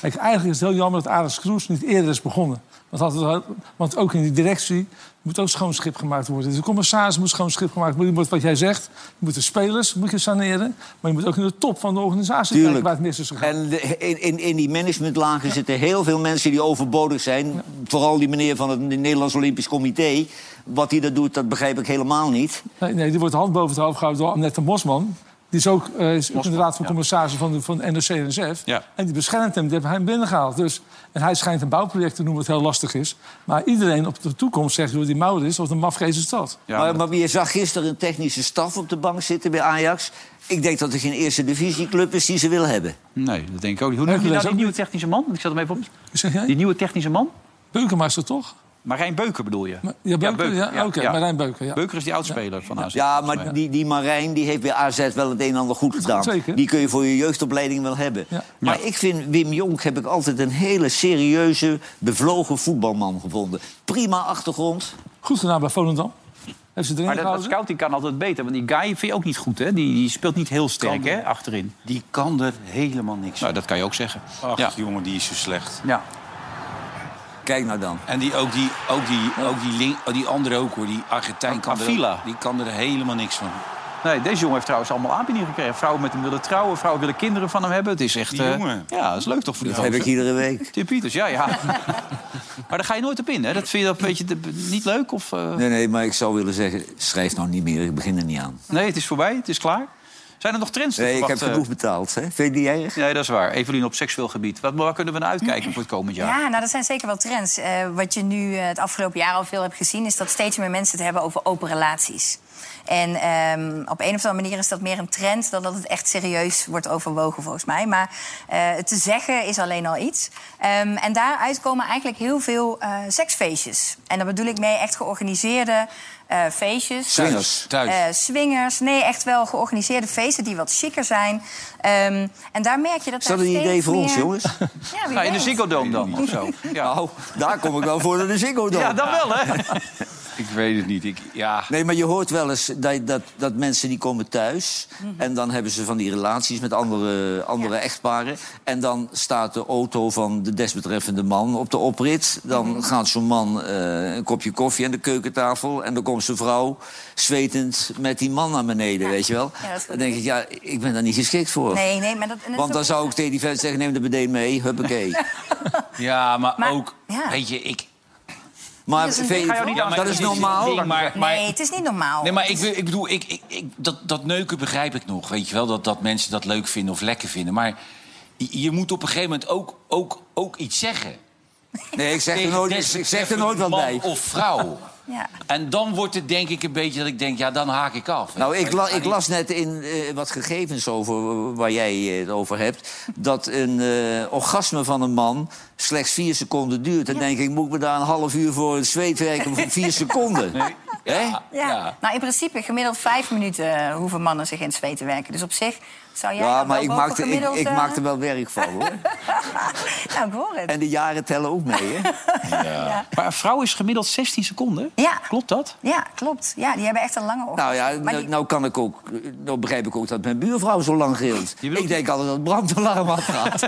Kijk, eigenlijk is het heel jammer dat Aris Kroes niet eerder is begonnen. Want, had het want ook in die directie moet ook schoon schip gemaakt worden. De commissaris moet schoon schip gemaakt worden. Moet, wat jij zegt, je moet de spelers moet je saneren. Maar je moet ook in de top van de organisatie Tuurlijk. kijken waar het mis is gegaan. En de- in, in, in die managementlagen zitten heel veel mensen die overbodig zijn. Vooral die meneer van het Nederlands Olympisch Comité. Wat hij dat doet, dat begrijp ik helemaal niet. Nee, nee, die wordt de hand boven het hoofd gehouden door Annette Bosman. Die is ook, eh, is ook in de raad van ja. commissarissen van, de, van NOC-NSF. Ja. En die beschermt hem, die hebben hem binnengehaald. Dus, en hij schijnt een bouwproject te noemen wat heel lastig is. Maar iedereen op de toekomst zegt, joh, die Maurits of de mafgeest is dat. Ja, maar, maar- maar je zag gisteren een technische staf op de bank zitten bij Ajax. Ik denk dat er geen eerste divisieclub is die ze wil hebben. Nee, dat denk ik ook niet. Hoe noem je nou die nieuwe technische man? Ik zet hem even op. Zeg jij? Die nieuwe technische man? Beukema is er toch? Marijn Beuker bedoel je? Ja, Beuker, ja, oké, Marijn Beuker, ja. Beuker is die oudspeler van AZ. Ja, maar die, die Marijn die heeft bij AZ wel het een en ander goed gedaan. zeker. Die kun je voor je jeugdopleiding wel hebben. Maar ik vind Wim Jonk heb ik altijd een hele serieuze, bevlogen voetbalman gevonden. Prima achtergrond. Goed gedaan bij Volendam. Heeft ze erin Maar dat, scouting kan altijd beter. Want die guy vind je ook niet goed, hè? Die, die speelt niet heel sterk, hè, achterin. Die kan er helemaal niks Nou, dat kan je ook zeggen. Ach, Ja. jongen, die is zo slecht. Ja. Kijk nou dan. En die, ook, die, ook, die, ook die, link, oh, die andere ook, hoor. Die Argentijn kan er, die kan er helemaal niks van. Nee, deze jongen heeft trouwens allemaal aanbiedingen gekregen. Vrouwen met hem willen trouwen, vrouwen willen kinderen van hem hebben. Het is echt... Die eh, jongen. ja, dat is leuk toch voor die Dat heb ik iedere week. Tim Pieters, ja, ja. maar daar ga je nooit op in, hè? Dat vind je dat een beetje niet leuk? Of, eh? Nee, nee, maar ik zou willen zeggen, schrijf nou niet meer. Ik begin er niet aan. Nee, het is voorbij, het is klaar. Zijn er nog trends te Nee, ik heb genoeg betaald. Hè? Vind je die erg? Nee, dat is waar. Evelien op seksueel gebied. Wat, waar kunnen we naar uitkijken voor het komend jaar? Ja, nou, dat zijn zeker wel trends. Eh, wat je nu eh, het afgelopen jaar al veel hebt gezien... is dat steeds meer mensen het hebben over open relaties. En ehm, op een of andere manier is dat meer een trend... dan dat het echt serieus wordt overwogen, volgens mij. Maar eh, het te zeggen is alleen al iets. Ehm, en daaruit komen eigenlijk heel veel eh, seksfeestjes. En daar bedoel ik mee echt georganiseerde eh, feestjes. Swingers. Thuis. Eh, swingers, nee, echt wel georganiseerde feesten die wat chiquer zijn. Ehm, en daar merk je dat Is dat een idee voor ons, jongens? Ja, Nou, in de. Ziggo Dome dan, of zo. Ja, Nou, daar kom ik wel voor naar de Ziggo Dome. ja dan wel, hè? Ik weet het niet. Ik, ja. Nee, maar je hoort wel eens dat, dat, dat mensen die komen thuis... en dan hebben ze van die relaties met andere, andere echtparen... en dan staat de auto van de desbetreffende man op de oprit. Dan gaat zo'n man eh, een kopje koffie aan de keukentafel... en dan komt zijn vrouw zwetend met die man naar beneden, weet je wel. Ja, dan denk ik, ja, ik ben daar niet geschikt voor. Nee, nee, maar dat... Want dan ook- zou ik tegen die vent zeggen, neem de meteen mee, huppakee. ja, maar, Maar- ook... ja. Weet je, ik... Maar Dat is een vind je- ding, Ga je ook niet dat is normaal. ding, maar, maar, Nee, het is niet normaal. Nee, maar ik, ik bedoel, ik, ik, ik, dat, dat neuken begrijp ik nog. Weet je wel, dat, dat mensen dat leuk vinden of lekker vinden. Maar je, je moet op een gegeven moment ook, ook, ook iets zeggen. Nee, ik zeg er nooit, ik zeg er nooit wat bij. of vrouw. Ja. En dan wordt het denk ik een beetje dat ik denk, ja, dan haak ik af. Nou, ik, la- ik las net in eh, wat gegevens over waar jij eh, het over hebt... dat een eh, orgasme van een man slechts vier seconden duurt. Dan denk ik, moet ik me daar een half uur voor het zweet werken voor vier seconden? Hè? Ja. Ja. Nou, in principe gemiddeld vijf minuten eh, hoeven mannen zich in het zweet te werken. Dus op zich zou jij Ja, maar wel ik maak, er, ik, eh, maak er wel werk van, hoor. Nou, ik hoor het. En de jaren tellen ook mee, hè? Maar een vrouw is gemiddeld 16 seconden. Ja. Klopt dat? Ja, klopt. Ja, die hebben echt een lange orgasme. Nou ja, nou, die- nou kan ik ook, nou begrijp ik ook dat mijn buurvrouw zo lang gilt. Ik denk altijd dat het brandalarm afgaat.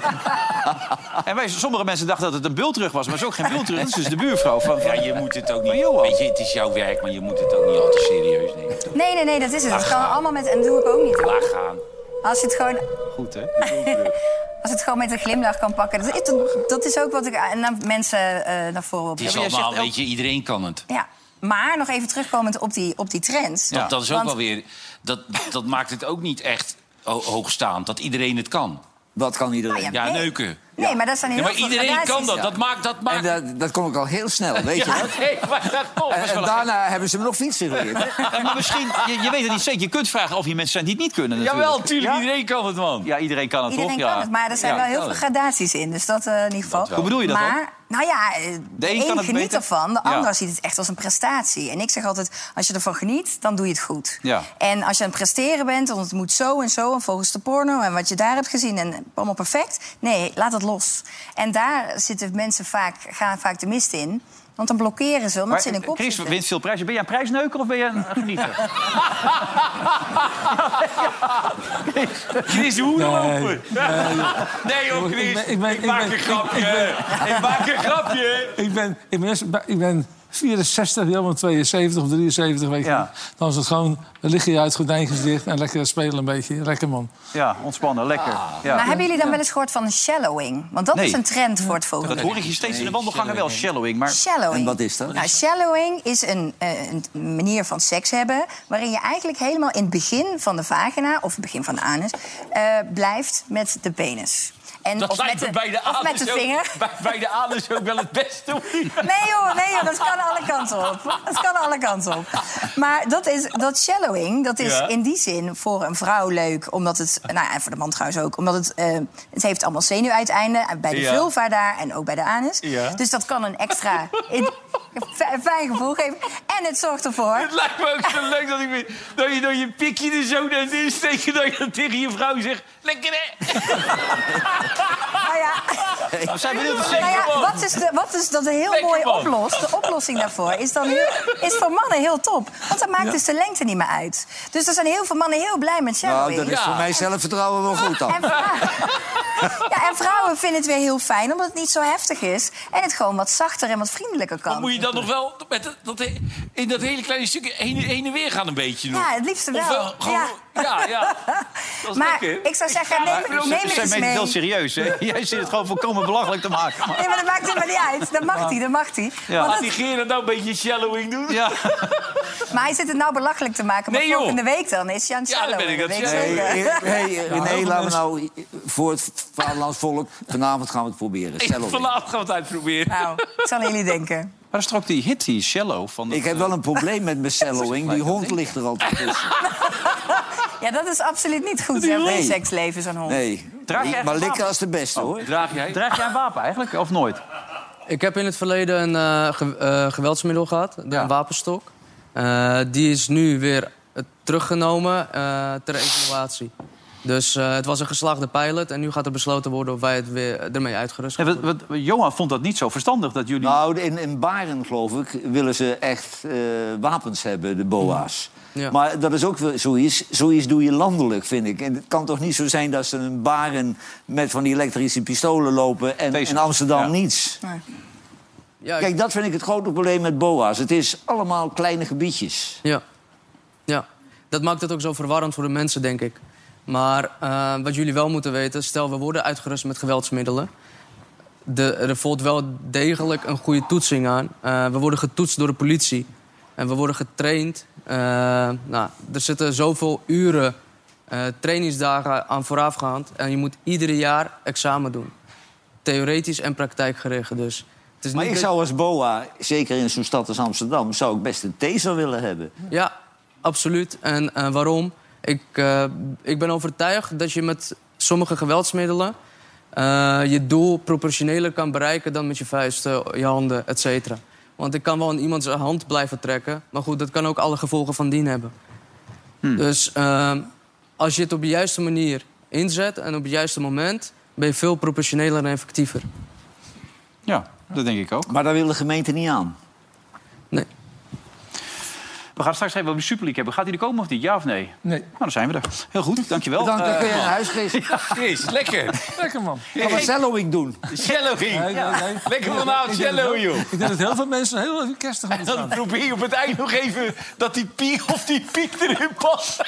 En wij, sommige mensen dachten dat het een bultrug was, maar het is ook geen bultrug. Het is dus de buurvrouw van... Ja, je moet het ook niet... Weet je, het is jouw werk, maar je moet het ook niet al te serieus nemen. toch? Nee, nee, nee, dat is het. Dat Laat kan gaan. allemaal met... En dat doe ik ook niet. hoor. Laat gaan. Als je het gewoon... Goed, hè? Als het gewoon met een glimlach kan pakken. Dat is, dat is ook wat ik aan mensen eh, naar voren wil Het is allemaal, weet je, iedereen kan het. Ja. Maar nog even terugkomend op die, op die trends. Dat, dat is ook Want- wel weer... Dat, dat maakt het ook niet echt ho- hoogstaand, dat iedereen het kan. Wat kan iedereen? Nou Ja, Nee. neuken. Nee, maar dat zijn Ja, heel maar veel iedereen kan dat. Dat maakt... Dat maakt... En dat, dat kom ik al heel snel, weet je ja, dat? nee, maar dat klopt. En, en daarna hebben ze me nog fietsen geleerd. Ja, maar misschien, je, je weet het niet zeker. Je kunt vragen of je mensen zijn die het niet kunnen. Natuurlijk. Jawel, tuurlijk. Ja? Iedereen kan het, man. Ja, iedereen kan het Iedereen toch? kan ja. het, maar er zijn Ja, wel heel veel gradaties in. Dus dat eh, in ieder geval. Hoe bedoel je dat Maar, nou ja, eh, de een een, geniet beter. ervan, de Ja. ander ziet het echt als een prestatie. En ik zeg altijd, als je ervan geniet, dan doe je het goed. Ja. En als je aan het presteren bent, want het moet zo en zo... en volgens de porno en wat je daar hebt gezien en allemaal perfect... nee, laat het los. En daar zitten mensen vaak, gaan vaak de mist in... Want dan blokkeren ze, omdat Maar, ze in een kop Chris zitten. wint veel prijzen. Ben jij een prijsneuker of ben jij een genieter? Chris, hoe Nee, open? Nee, joh, Chris. Ik ben- ik ben- ik maak ik een grapje. Ik maak een grapje. Ik ben, ik ben, ik ben 64, helemaal 72 of 73, weet je. Ja. Dan is het gewoon, dan lig je uit, gordijntjes dicht en lekker spelen een beetje. Lekker man. Ja, ontspannen, lekker. Ja. Maar hebben jullie dan wel eens gehoord van shallowing? Want dat Nee. is een trend voor het volgende. Dat hoor ik je steeds in de wandelgangen wel, shallowing. Maar Shallowing. En wat is dat? Nou, shallowing is een, eh, een manier van seks hebben... waarin je eigenlijk helemaal in het begin van de vagina... of het begin van de anus, eh, blijft met de penis. En, Dat of lijkt met me de, bij de of met anus de ook- vinger. Bij, bij de anus ook wel het beste. Nee joh, nee joh, dat kan alle kanten op. Dat kan alle kanten op. Maar dat, is, dat shallowing, dat is Ja. in die zin voor een vrouw leuk... omdat het, nou en voor de man trouwens ook... omdat het, eh, het heeft allemaal zenuwuiteinden... en bij de vulva daar en ook bij de anus. Ja. Dus dat kan een extra... in- een fijn gevoel geven. En het zorgt ervoor... Het lijkt me ook zo leuk dat, ik, dat je dan je pikje er zo in steekt... dat je dan tegen je vrouw zegt... Lekker hè? Nou ja, We zijn benieuwd te nou ja, wat, is de, wat is dat een heel Lekker, mooi man. oplost? De oplossing daarvoor is, dan heel, is voor mannen heel top. Want dan maakt dus de lengte niet meer uit. Dus er zijn heel veel mannen heel blij met Nou, shadowing. dat is voor mij zelfvertrouwen wel goed dan. En, vrou- ja, en vrouwen vinden het weer heel fijn, omdat het niet zo heftig is. En het gewoon wat zachter en wat vriendelijker kan. Dan moet je dan nog wel met dat, dat, in dat hele kleine stukje heen, heen en weer gaan een beetje nog. Ja, het liefste Of wel. wel gewoon- Ja. ja, ja. Dat is Maar lekker. ik zou zeggen, neem, neem Zij het eens meen het mee. heel serieus, hè? Jij zit het gewoon volkomen belachelijk te maken. Maar- Nee, maar dat maakt het maar niet uit. Dat mag hij, dat mag hij. Ja. Want Laat die het- Gerard nou een beetje shallowing doen. Ja. maar hij zit het nou belachelijk te maken. Maar Nee, volgende week dan is hij aan het Ja, dan ben ik aan het weet Hey, zeker. hey, hey, René, laten we nou voor het vaderlands volk... vanavond gaan we het proberen. Shallow. Vanavond gaan we het uitproberen. Nou, ik zal aan jullie denken. Maar dat is toch ook die hit, die cello van... Ik heb wel een probleem met mijn shallowing. Die hond ligt er altijd tussen. Ja, dat is absoluut niet goed voor je seksleven, zo'n hond. Nee, Draag jij maar echt likken als de beste, hoor. Draag jij? Draag jij een wapen eigenlijk, of nooit? Ik heb in het verleden een eh, ge- eh, geweldsmiddel gehad, de- een wapenstok. Eh, die is nu weer teruggenomen eh, ter evaluatie. Dus eh, het was een geslaagde pilot en nu gaat er besloten worden of wij het weer ermee uitgerust Nee, gaan wat, wat- Johan vond dat niet zo verstandig dat jullie... Nou, in, in Baren, geloof ik, willen ze echt eh, wapens hebben, de boa's. Ja. Maar dat is ook wel zoiets, zoiets doe je landelijk, vind ik. En het kan toch niet zo zijn dat ze een Baren met van die elektrische pistolen lopen... en Deze. in Amsterdam Ja. niets. Ja, ik- Kijk, dat vind ik het grote probleem met boa's. Het is allemaal kleine gebiedjes. Ja. ja, dat maakt het ook zo verwarrend voor de mensen, denk ik. Maar eh, wat jullie wel moeten weten, stel we worden uitgerust met geweldsmiddelen. De, er volgt wel degelijk een goede toetsing aan. Eh, we worden getoetst door de politie. En we worden getraind. Eh, nou, er zitten zoveel uren trainingsdagen aan voorafgaand. En je moet iedere jaar examen doen. Theoretisch en praktijkgericht dus. Het is Maar niet ik zou als boa, zeker in zo'n stad als Amsterdam... zou ik best een taser willen hebben. Ja, absoluut. En waarom? Ik, eh, ik ben overtuigd dat je met sommige geweldsmiddelen... eh, je doel proportioneler kan bereiken dan met je vuisten, je handen, et cetera. Want ik kan wel in iemands hand blijven trekken... maar goed, dat kan ook alle gevolgen van dien hebben. Dus eh, als je het op de juiste manier inzet en op het juiste moment... ben je veel proportioneler en effectiever. Ja, dat denk ik ook. Maar daar wil de gemeente niet aan. We gaan straks even over de Super League hebben. Gaat hij er komen of niet? Ja of nee? Nee. Nou, dan zijn we er. Heel goed, dankjewel. Bedankt, dan kun je naar huis, Chris. Chris, lekker. Lekker, man. Gaan we shallowing doen. Shallowing. Nee, nee, nee. Lekker vanavond heel- joh. Ik denk dat heel veel mensen heel even kerstig gaan Dan staan. probeer je op het eind nog even dat die piek of die piek erin past.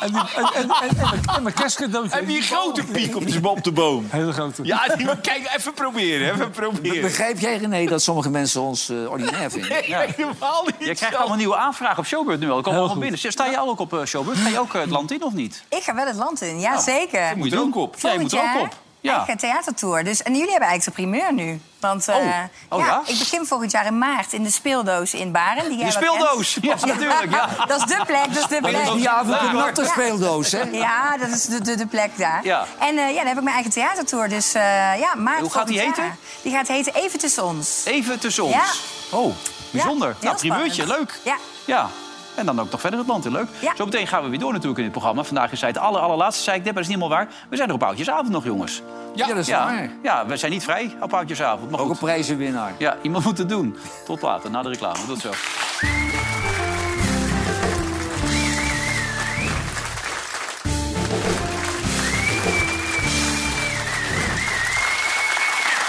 En, die, en, en, en, en, mijn- en mijn kerstcadeautje. Heb je een grote piek op de, op de boom? Hele grote. Ja, die, kijk, even proberen, even proberen. Begrijp jij, René, dat sommige mensen ons eh, ordinair vinden? Nee, helemaal niet. Je krijgt allemaal nieuwe aanvragen op Showbird nu al. Ik kom Heel allemaal binnen. Sta jij ook op eh, Showbird? Ga je ook eh, het land in of niet? Ik ga wel het land in, ja zeker. Je moet er ook op. Ja, je Volgend moet er ook jaar op. Ja. eigen theatertour. Dus, en jullie hebben eigenlijk de primeur nu. Want eh, Oh. Oh, ja? ik begin volgend jaar in maart in de speeldoos in Baren. Die jij De speeldoos. Ja, natuurlijk. Ja. dat is de plek, dat is de plek. Die avond een Ja. natte speeldoos, hè? Ja, dat is de, de, de plek daar. Ja. En eh, ja, dan heb ik mijn eigen theatertour. Dus eh, ja, maart Hoe gaat die volgend heten? jaar. Die gaat heten Even Tussen Ons. Even tussen ons. Ja. Oh, bijzonder. Ja, nou, primeurtje, spannend. leuk. Ja. Ja. En dan ook nog verder het land in. Leuk. Ja. Zometeen gaan we weer door natuurlijk in dit programma. Vandaag is het aller, allerlaatste, zei ik net, maar dat is niet helemaal waar. We zijn er op Oudjesavond nog, jongens. Ja, dat is Ja, waar. ja, we zijn niet vrij op Oudjesavond. Maar Ook een prijzenwinnaar. Ja, iemand moet het doen. Tot later, na de reclame. Tot zo.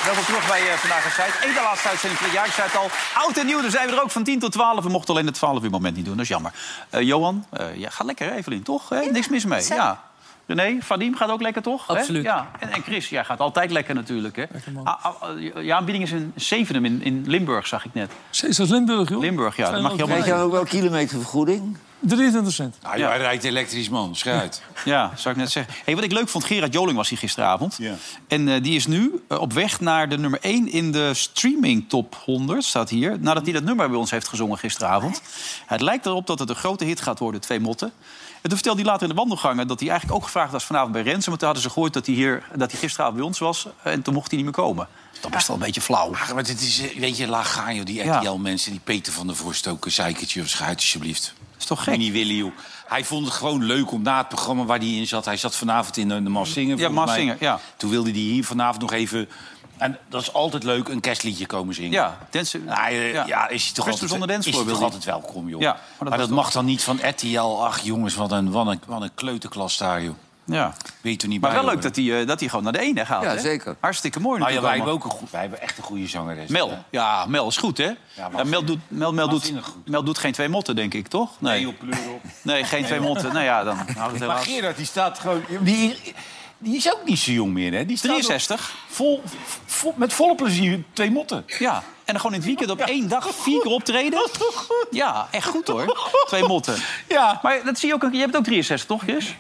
Welkom terug bij eh, Vandaag in Zuid. Eén de laatste uitzending van het jaar. Ik zei het al, oud en nieuw. Dan zijn we er ook van 10 tot 12. We mochten alleen het 12 uur moment niet doen. Dat is jammer. Eh, Johan, eh ja, ga lekker, hè, Evelien, toch? Hè? Niks mis mee. Ja. René, Vadim gaat ook lekker, toch? Hè? Absoluut. Ja. En, en Chris, jij gaat altijd lekker natuurlijk. Hè? Ah, ah, ah, je aanbieding is in Zevenum in, in Limburg, zag ik net. Is dat Limburg, joh? Limburg, ja. Dat mag je Krijg allemaal je ook wel kilometervergoeding? 23 cent. Nou, hij rijdt elektrisch, man. Schuit. Ja, zou ik net zeggen. Hey, wat ik leuk vond, Gerard Joling was hier gisteravond. Ja. En eh, die is nu eh, op weg naar de nummer 1 in de streaming top 100, staat hier. Nadat hij dat nummer bij ons heeft gezongen gisteravond. Het lijkt erop dat het een grote hit gaat worden, Twee Motten. Toen vertelde hij later in de wandelgangen... dat hij eigenlijk ook gevraagd was vanavond bij Rensen. Maar toen hadden ze gehoord dat hij, hier, dat hij gisteravond bij ons was. En toen mocht hij niet meer komen. Dat is wel een beetje flauw. Ach, maar dit is, eh, weet je, laag gaan, joh. Die. RTL-mensen, die Peter van der Vorst ook een zeikertje of schuit, alsjeblieft. is toch gek? Willen, joh. Hij vond het gewoon leuk om na het programma waar hij in zat... Hij zat vanavond in de, de Mas Zingen, Ja, volgens Mas mij. Zingen, ja. Toen wilde hij hier vanavond nog even... En dat is altijd leuk, een kerstliedje komen zingen. Ja, dansen. Nou, eh, ja. Ja. is hij toch Christus altijd, zonder dansvloer is toch altijd welkom, joh. Ja, maar maar dat, mag dan niet van RTL. Ach, jongens, wat een, wat een, wat een kleuterklas daar, joh. Ja. Weet je er niet Maar bij wel leuk dat hij, eh, dat hij gewoon naar de ene gaat. Ja, hè? zeker. Hartstikke mooi Nou ja, wij hebben, ook een goed, wij hebben echt een goede zangeres. Mel, ja, Mel is goed, hè? Ja, Mel, doet, Mel, Mel, doet, Mel doet geen twee motten, denk ik, toch? Nee, Nee, op pleur op. Nee, geen Nee, twee motten. Nou ja, dan houdt het Maar. Gerard, die staat gewoon... Die, die is ook niet zo jong meer, hè? Die staat 63. ook Vol, vol, met volle plezier twee motten. Ja, en dan gewoon in het weekend op één dag vier keer optreden. Ja, echt goed hoor. Twee motten. Ja. Maar dat zie je ook. Je hebt ook 63, toch, Chris?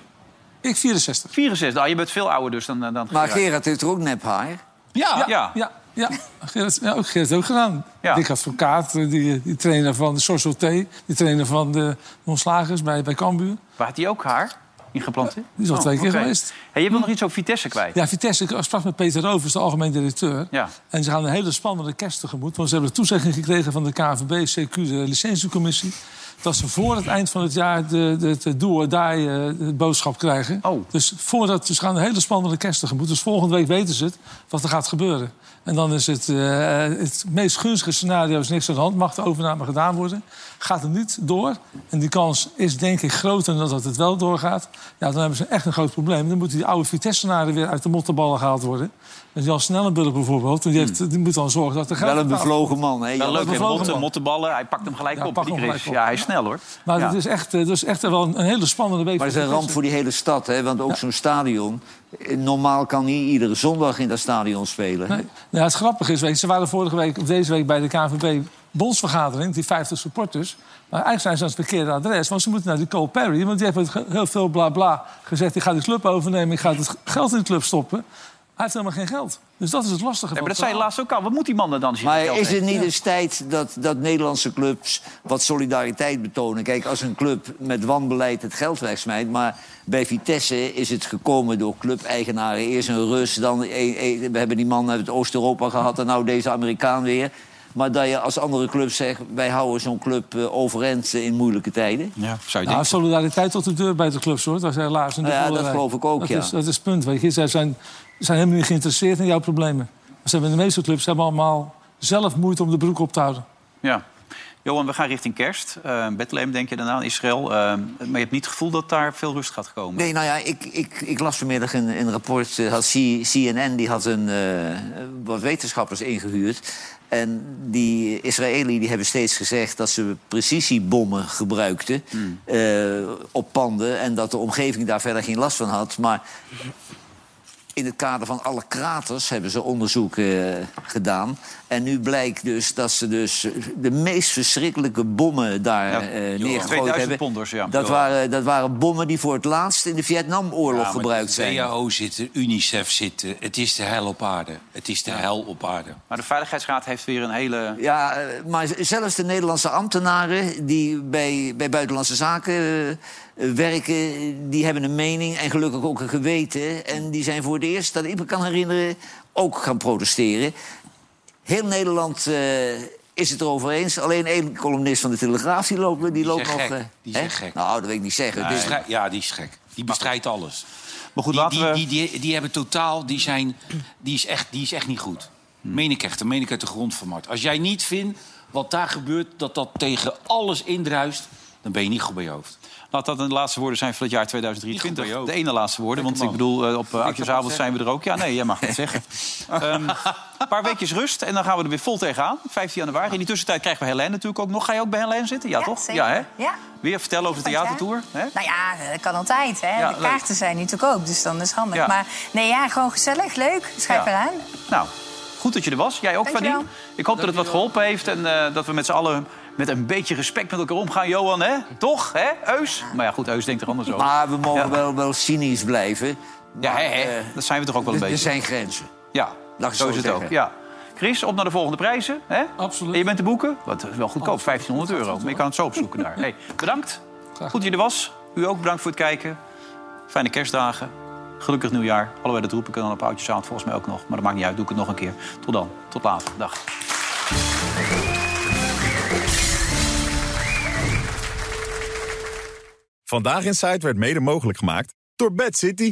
Ik 64. 64. Nou, je bent veel ouder dus dan, dan Maar Gerard. Gerard heeft er ook nep haar. Ja, ja. Ja, ja, ja. Gerrit, ja ook Gerrit ook gedaan. Dick Advocaat, eh, die, die trainer van de Société, die trainer van de Onslagers bij, bij Cambuur. Waar had hij ook haar ingeplanteerd? Die is al twee keer geweest. Hey, je wil nog iets over Vitesse kwijt. Ja, Vitesse, ik sprak met Peter Rovers, de algemeen directeur. Ja. En ze gaan een hele spannende kerst tegemoet. Want ze hebben de toezegging gekregen van de KNVB, CQ, de licentiecommissie... dat ze voor het eind van het jaar de, de, de do or die eh, de boodschap krijgen. Oh. Dus voordat, ze gaan een hele spannende kerst tegemoet. Dus volgende week weten ze het, wat er gaat gebeuren. En dan is het, eh, het meest gunstige scenario is niks aan de hand. Mag de overname gedaan worden. Gaat het niet door, en die kans is denk ik groter dan dat het wel doorgaat... ja, dan hebben ze echt een groot probleem. Dan moeten die oude Vitesse-senaren weer uit de mottenballen gehaald worden. Jan Snellenburg bijvoorbeeld, die, heeft, die moet dan zorgen dat er geld Wel een bevlogen man, hè? Wel leuk, Motten, mottenballen. Hij pakt hem gelijk Ja, op. die gelijk op. Ja, hij is snel hoor. Maar ja. het is echt, dus echt wel een, een hele spannende week. Maar het is een ramp voor die hele stad, hè? Want ook zo'n stadion... eh, Normaal kan niet iedere zondag in dat stadion spelen. Nee. Nou, het grappige is, weet je, ze waren vorige week, of deze week bij de KNVB bondsvergadering, die 50 supporters. Maar eigenlijk zijn ze aan het verkeerde adres, want ze moeten naar die Cole Perry. Want die heeft heel veel bla bla gezegd. Ik ga die club overnemen, ik ga het geld in de club stoppen. Hij heeft helemaal geen geld. Dus dat is het lastige. Nee, maar dat zei je laatst ook al. Wat moet die man er dan? als hij Maar is het niet eens tijd dat, dat Nederlandse clubs wat solidariteit betonen? Kijk, als een club met wanbeleid het geld wegsmijt... maar bij Vitesse is het gekomen door clubeigenaren. Eerst een Rus, dan een- een- we hebben die man uit Oost-Europa gehad... en nou deze Amerikaan weer. Maar dat je als andere clubs zegt... wij houden zo'n club eh, overeind in moeilijke tijden. Ja, zou je Nou, denken. solidariteit tot de deur bij de clubs, hoor. Dat is helaas een Ja, dat voorderij. geloof ik ook, dat ja. Is, dat is het punt, weet je. Zij zijn, zijn helemaal niet geïnteresseerd in jouw problemen. Ze hebben de meeste clubs hebben allemaal zelf moeite om de broek op te houden. Ja. Johan, we gaan richting kerst. Eh Bethlehem denk je daarna, Israël. Eh, maar je hebt niet het gevoel dat daar veel rust gaat komen. Nee, nou ja, ik, ik, ik las vanmiddag een, een rapport. eh, had CNN die had een, eh, wat wetenschappers ingehuurd. En die Israëli die hebben steeds gezegd dat ze precisiebommen gebruikten eh, op panden. En dat de omgeving daar verder geen last van had. Maar in het kader van alle kraters hebben ze onderzoek eh, gedaan. En nu blijkt dus dat ze dus de meest verschrikkelijke bommen daar Ja, eh, neergegooid 2000 hebben. ponders, ja. Dat, waren, dat waren bommen die voor het laatst in de Vietnamoorlog Ja, gebruikt zijn. WHO zitten, UNICEF zitten. Het is de hel op aarde. Het is de hel op aarde. Maar de Veiligheidsraad heeft weer een hele... Ja, eh, maar zelfs de Nederlandse ambtenaren die bij, bij Buitenlandse Zaken eh, eh, werken, die hebben een mening en gelukkig ook een geweten. En die zijn voor het eerst, dat ik me kan herinneren, ook gaan protesteren. Heel Nederland eh, is het erover eens. Alleen één columnist van de Telegraaf die loopt, die loopt is nog. gek. eh, Die hè? is gek. Nou, dat weet ik niet zeggen. Die Dus- ja, die is gek. Die bestrijdt alles. Maar goed, die, laten die, we... die, die, die hebben totaal... Die, zijn, die, is echt, die is echt niet goed. Meen ik echt. Dat meen ik uit de grond van Mart. Als jij niet vindt wat daar gebeurt... dat dat tegen alles indruist... dan ben je niet goed bij je hoofd. Laat dat de laatste woorden zijn van het jaar 2023. Niet goed bij De ene laatste woorden, want ik bedoel, eh, op uh, Oudjaarsavond zijn we er ook. Ja, nee, jij mag het zeggen. Ehm, Een paar weekjes rust en dan gaan we er weer vol tegenaan. 15 januari. In die tussentijd krijgen we Helene natuurlijk ook nog. Ga je ook bij Helene zitten? Ja, toch? zeker. Ja, hè? Ja. Weer vertellen over de theatertour. Hè? Nou ja, dat kan altijd. Hè? Ja, de leuk. kaarten zijn nu natuurlijk ook, dus dan is het handig. Ja. Maar nee, ja, gewoon gezellig, leuk. Schrijf Ja. eraan. Nou, goed dat je er was. Jij ook, Dankjewel. Vadim. Ik hoop dat het wat geholpen heeft en eh, dat we met z'n allen met een beetje respect met elkaar omgaan, Johan, hè? Toch, hè? Eus? Maar ja, goed, Eus denkt er anders over. Maar we mogen wel, wel cynisch blijven. Ja, hè, eh, dat zijn we toch ook wel een beetje. Er zijn grenzen. Ja, dat zo, is het ook. Ja. Chris, op naar de volgende prijzen. Hè? Absoluut. En je bent te boeken? Wat eh, wel goedkoop, 1500 euro. Maar je kan het zo opzoeken daar. Hey, bedankt. Goed dat je er was. U ook bedankt voor het kijken. Fijne kerstdagen. Gelukkig nieuwjaar. Allebei dat roepen kunnen dan op oudjes aan, volgens mij ook nog. Maar dat maakt niet uit, doe ik het nog een keer. Tot dan, tot later. Dag. Vandaag in Site werd mede mogelijk gemaakt door Bad City.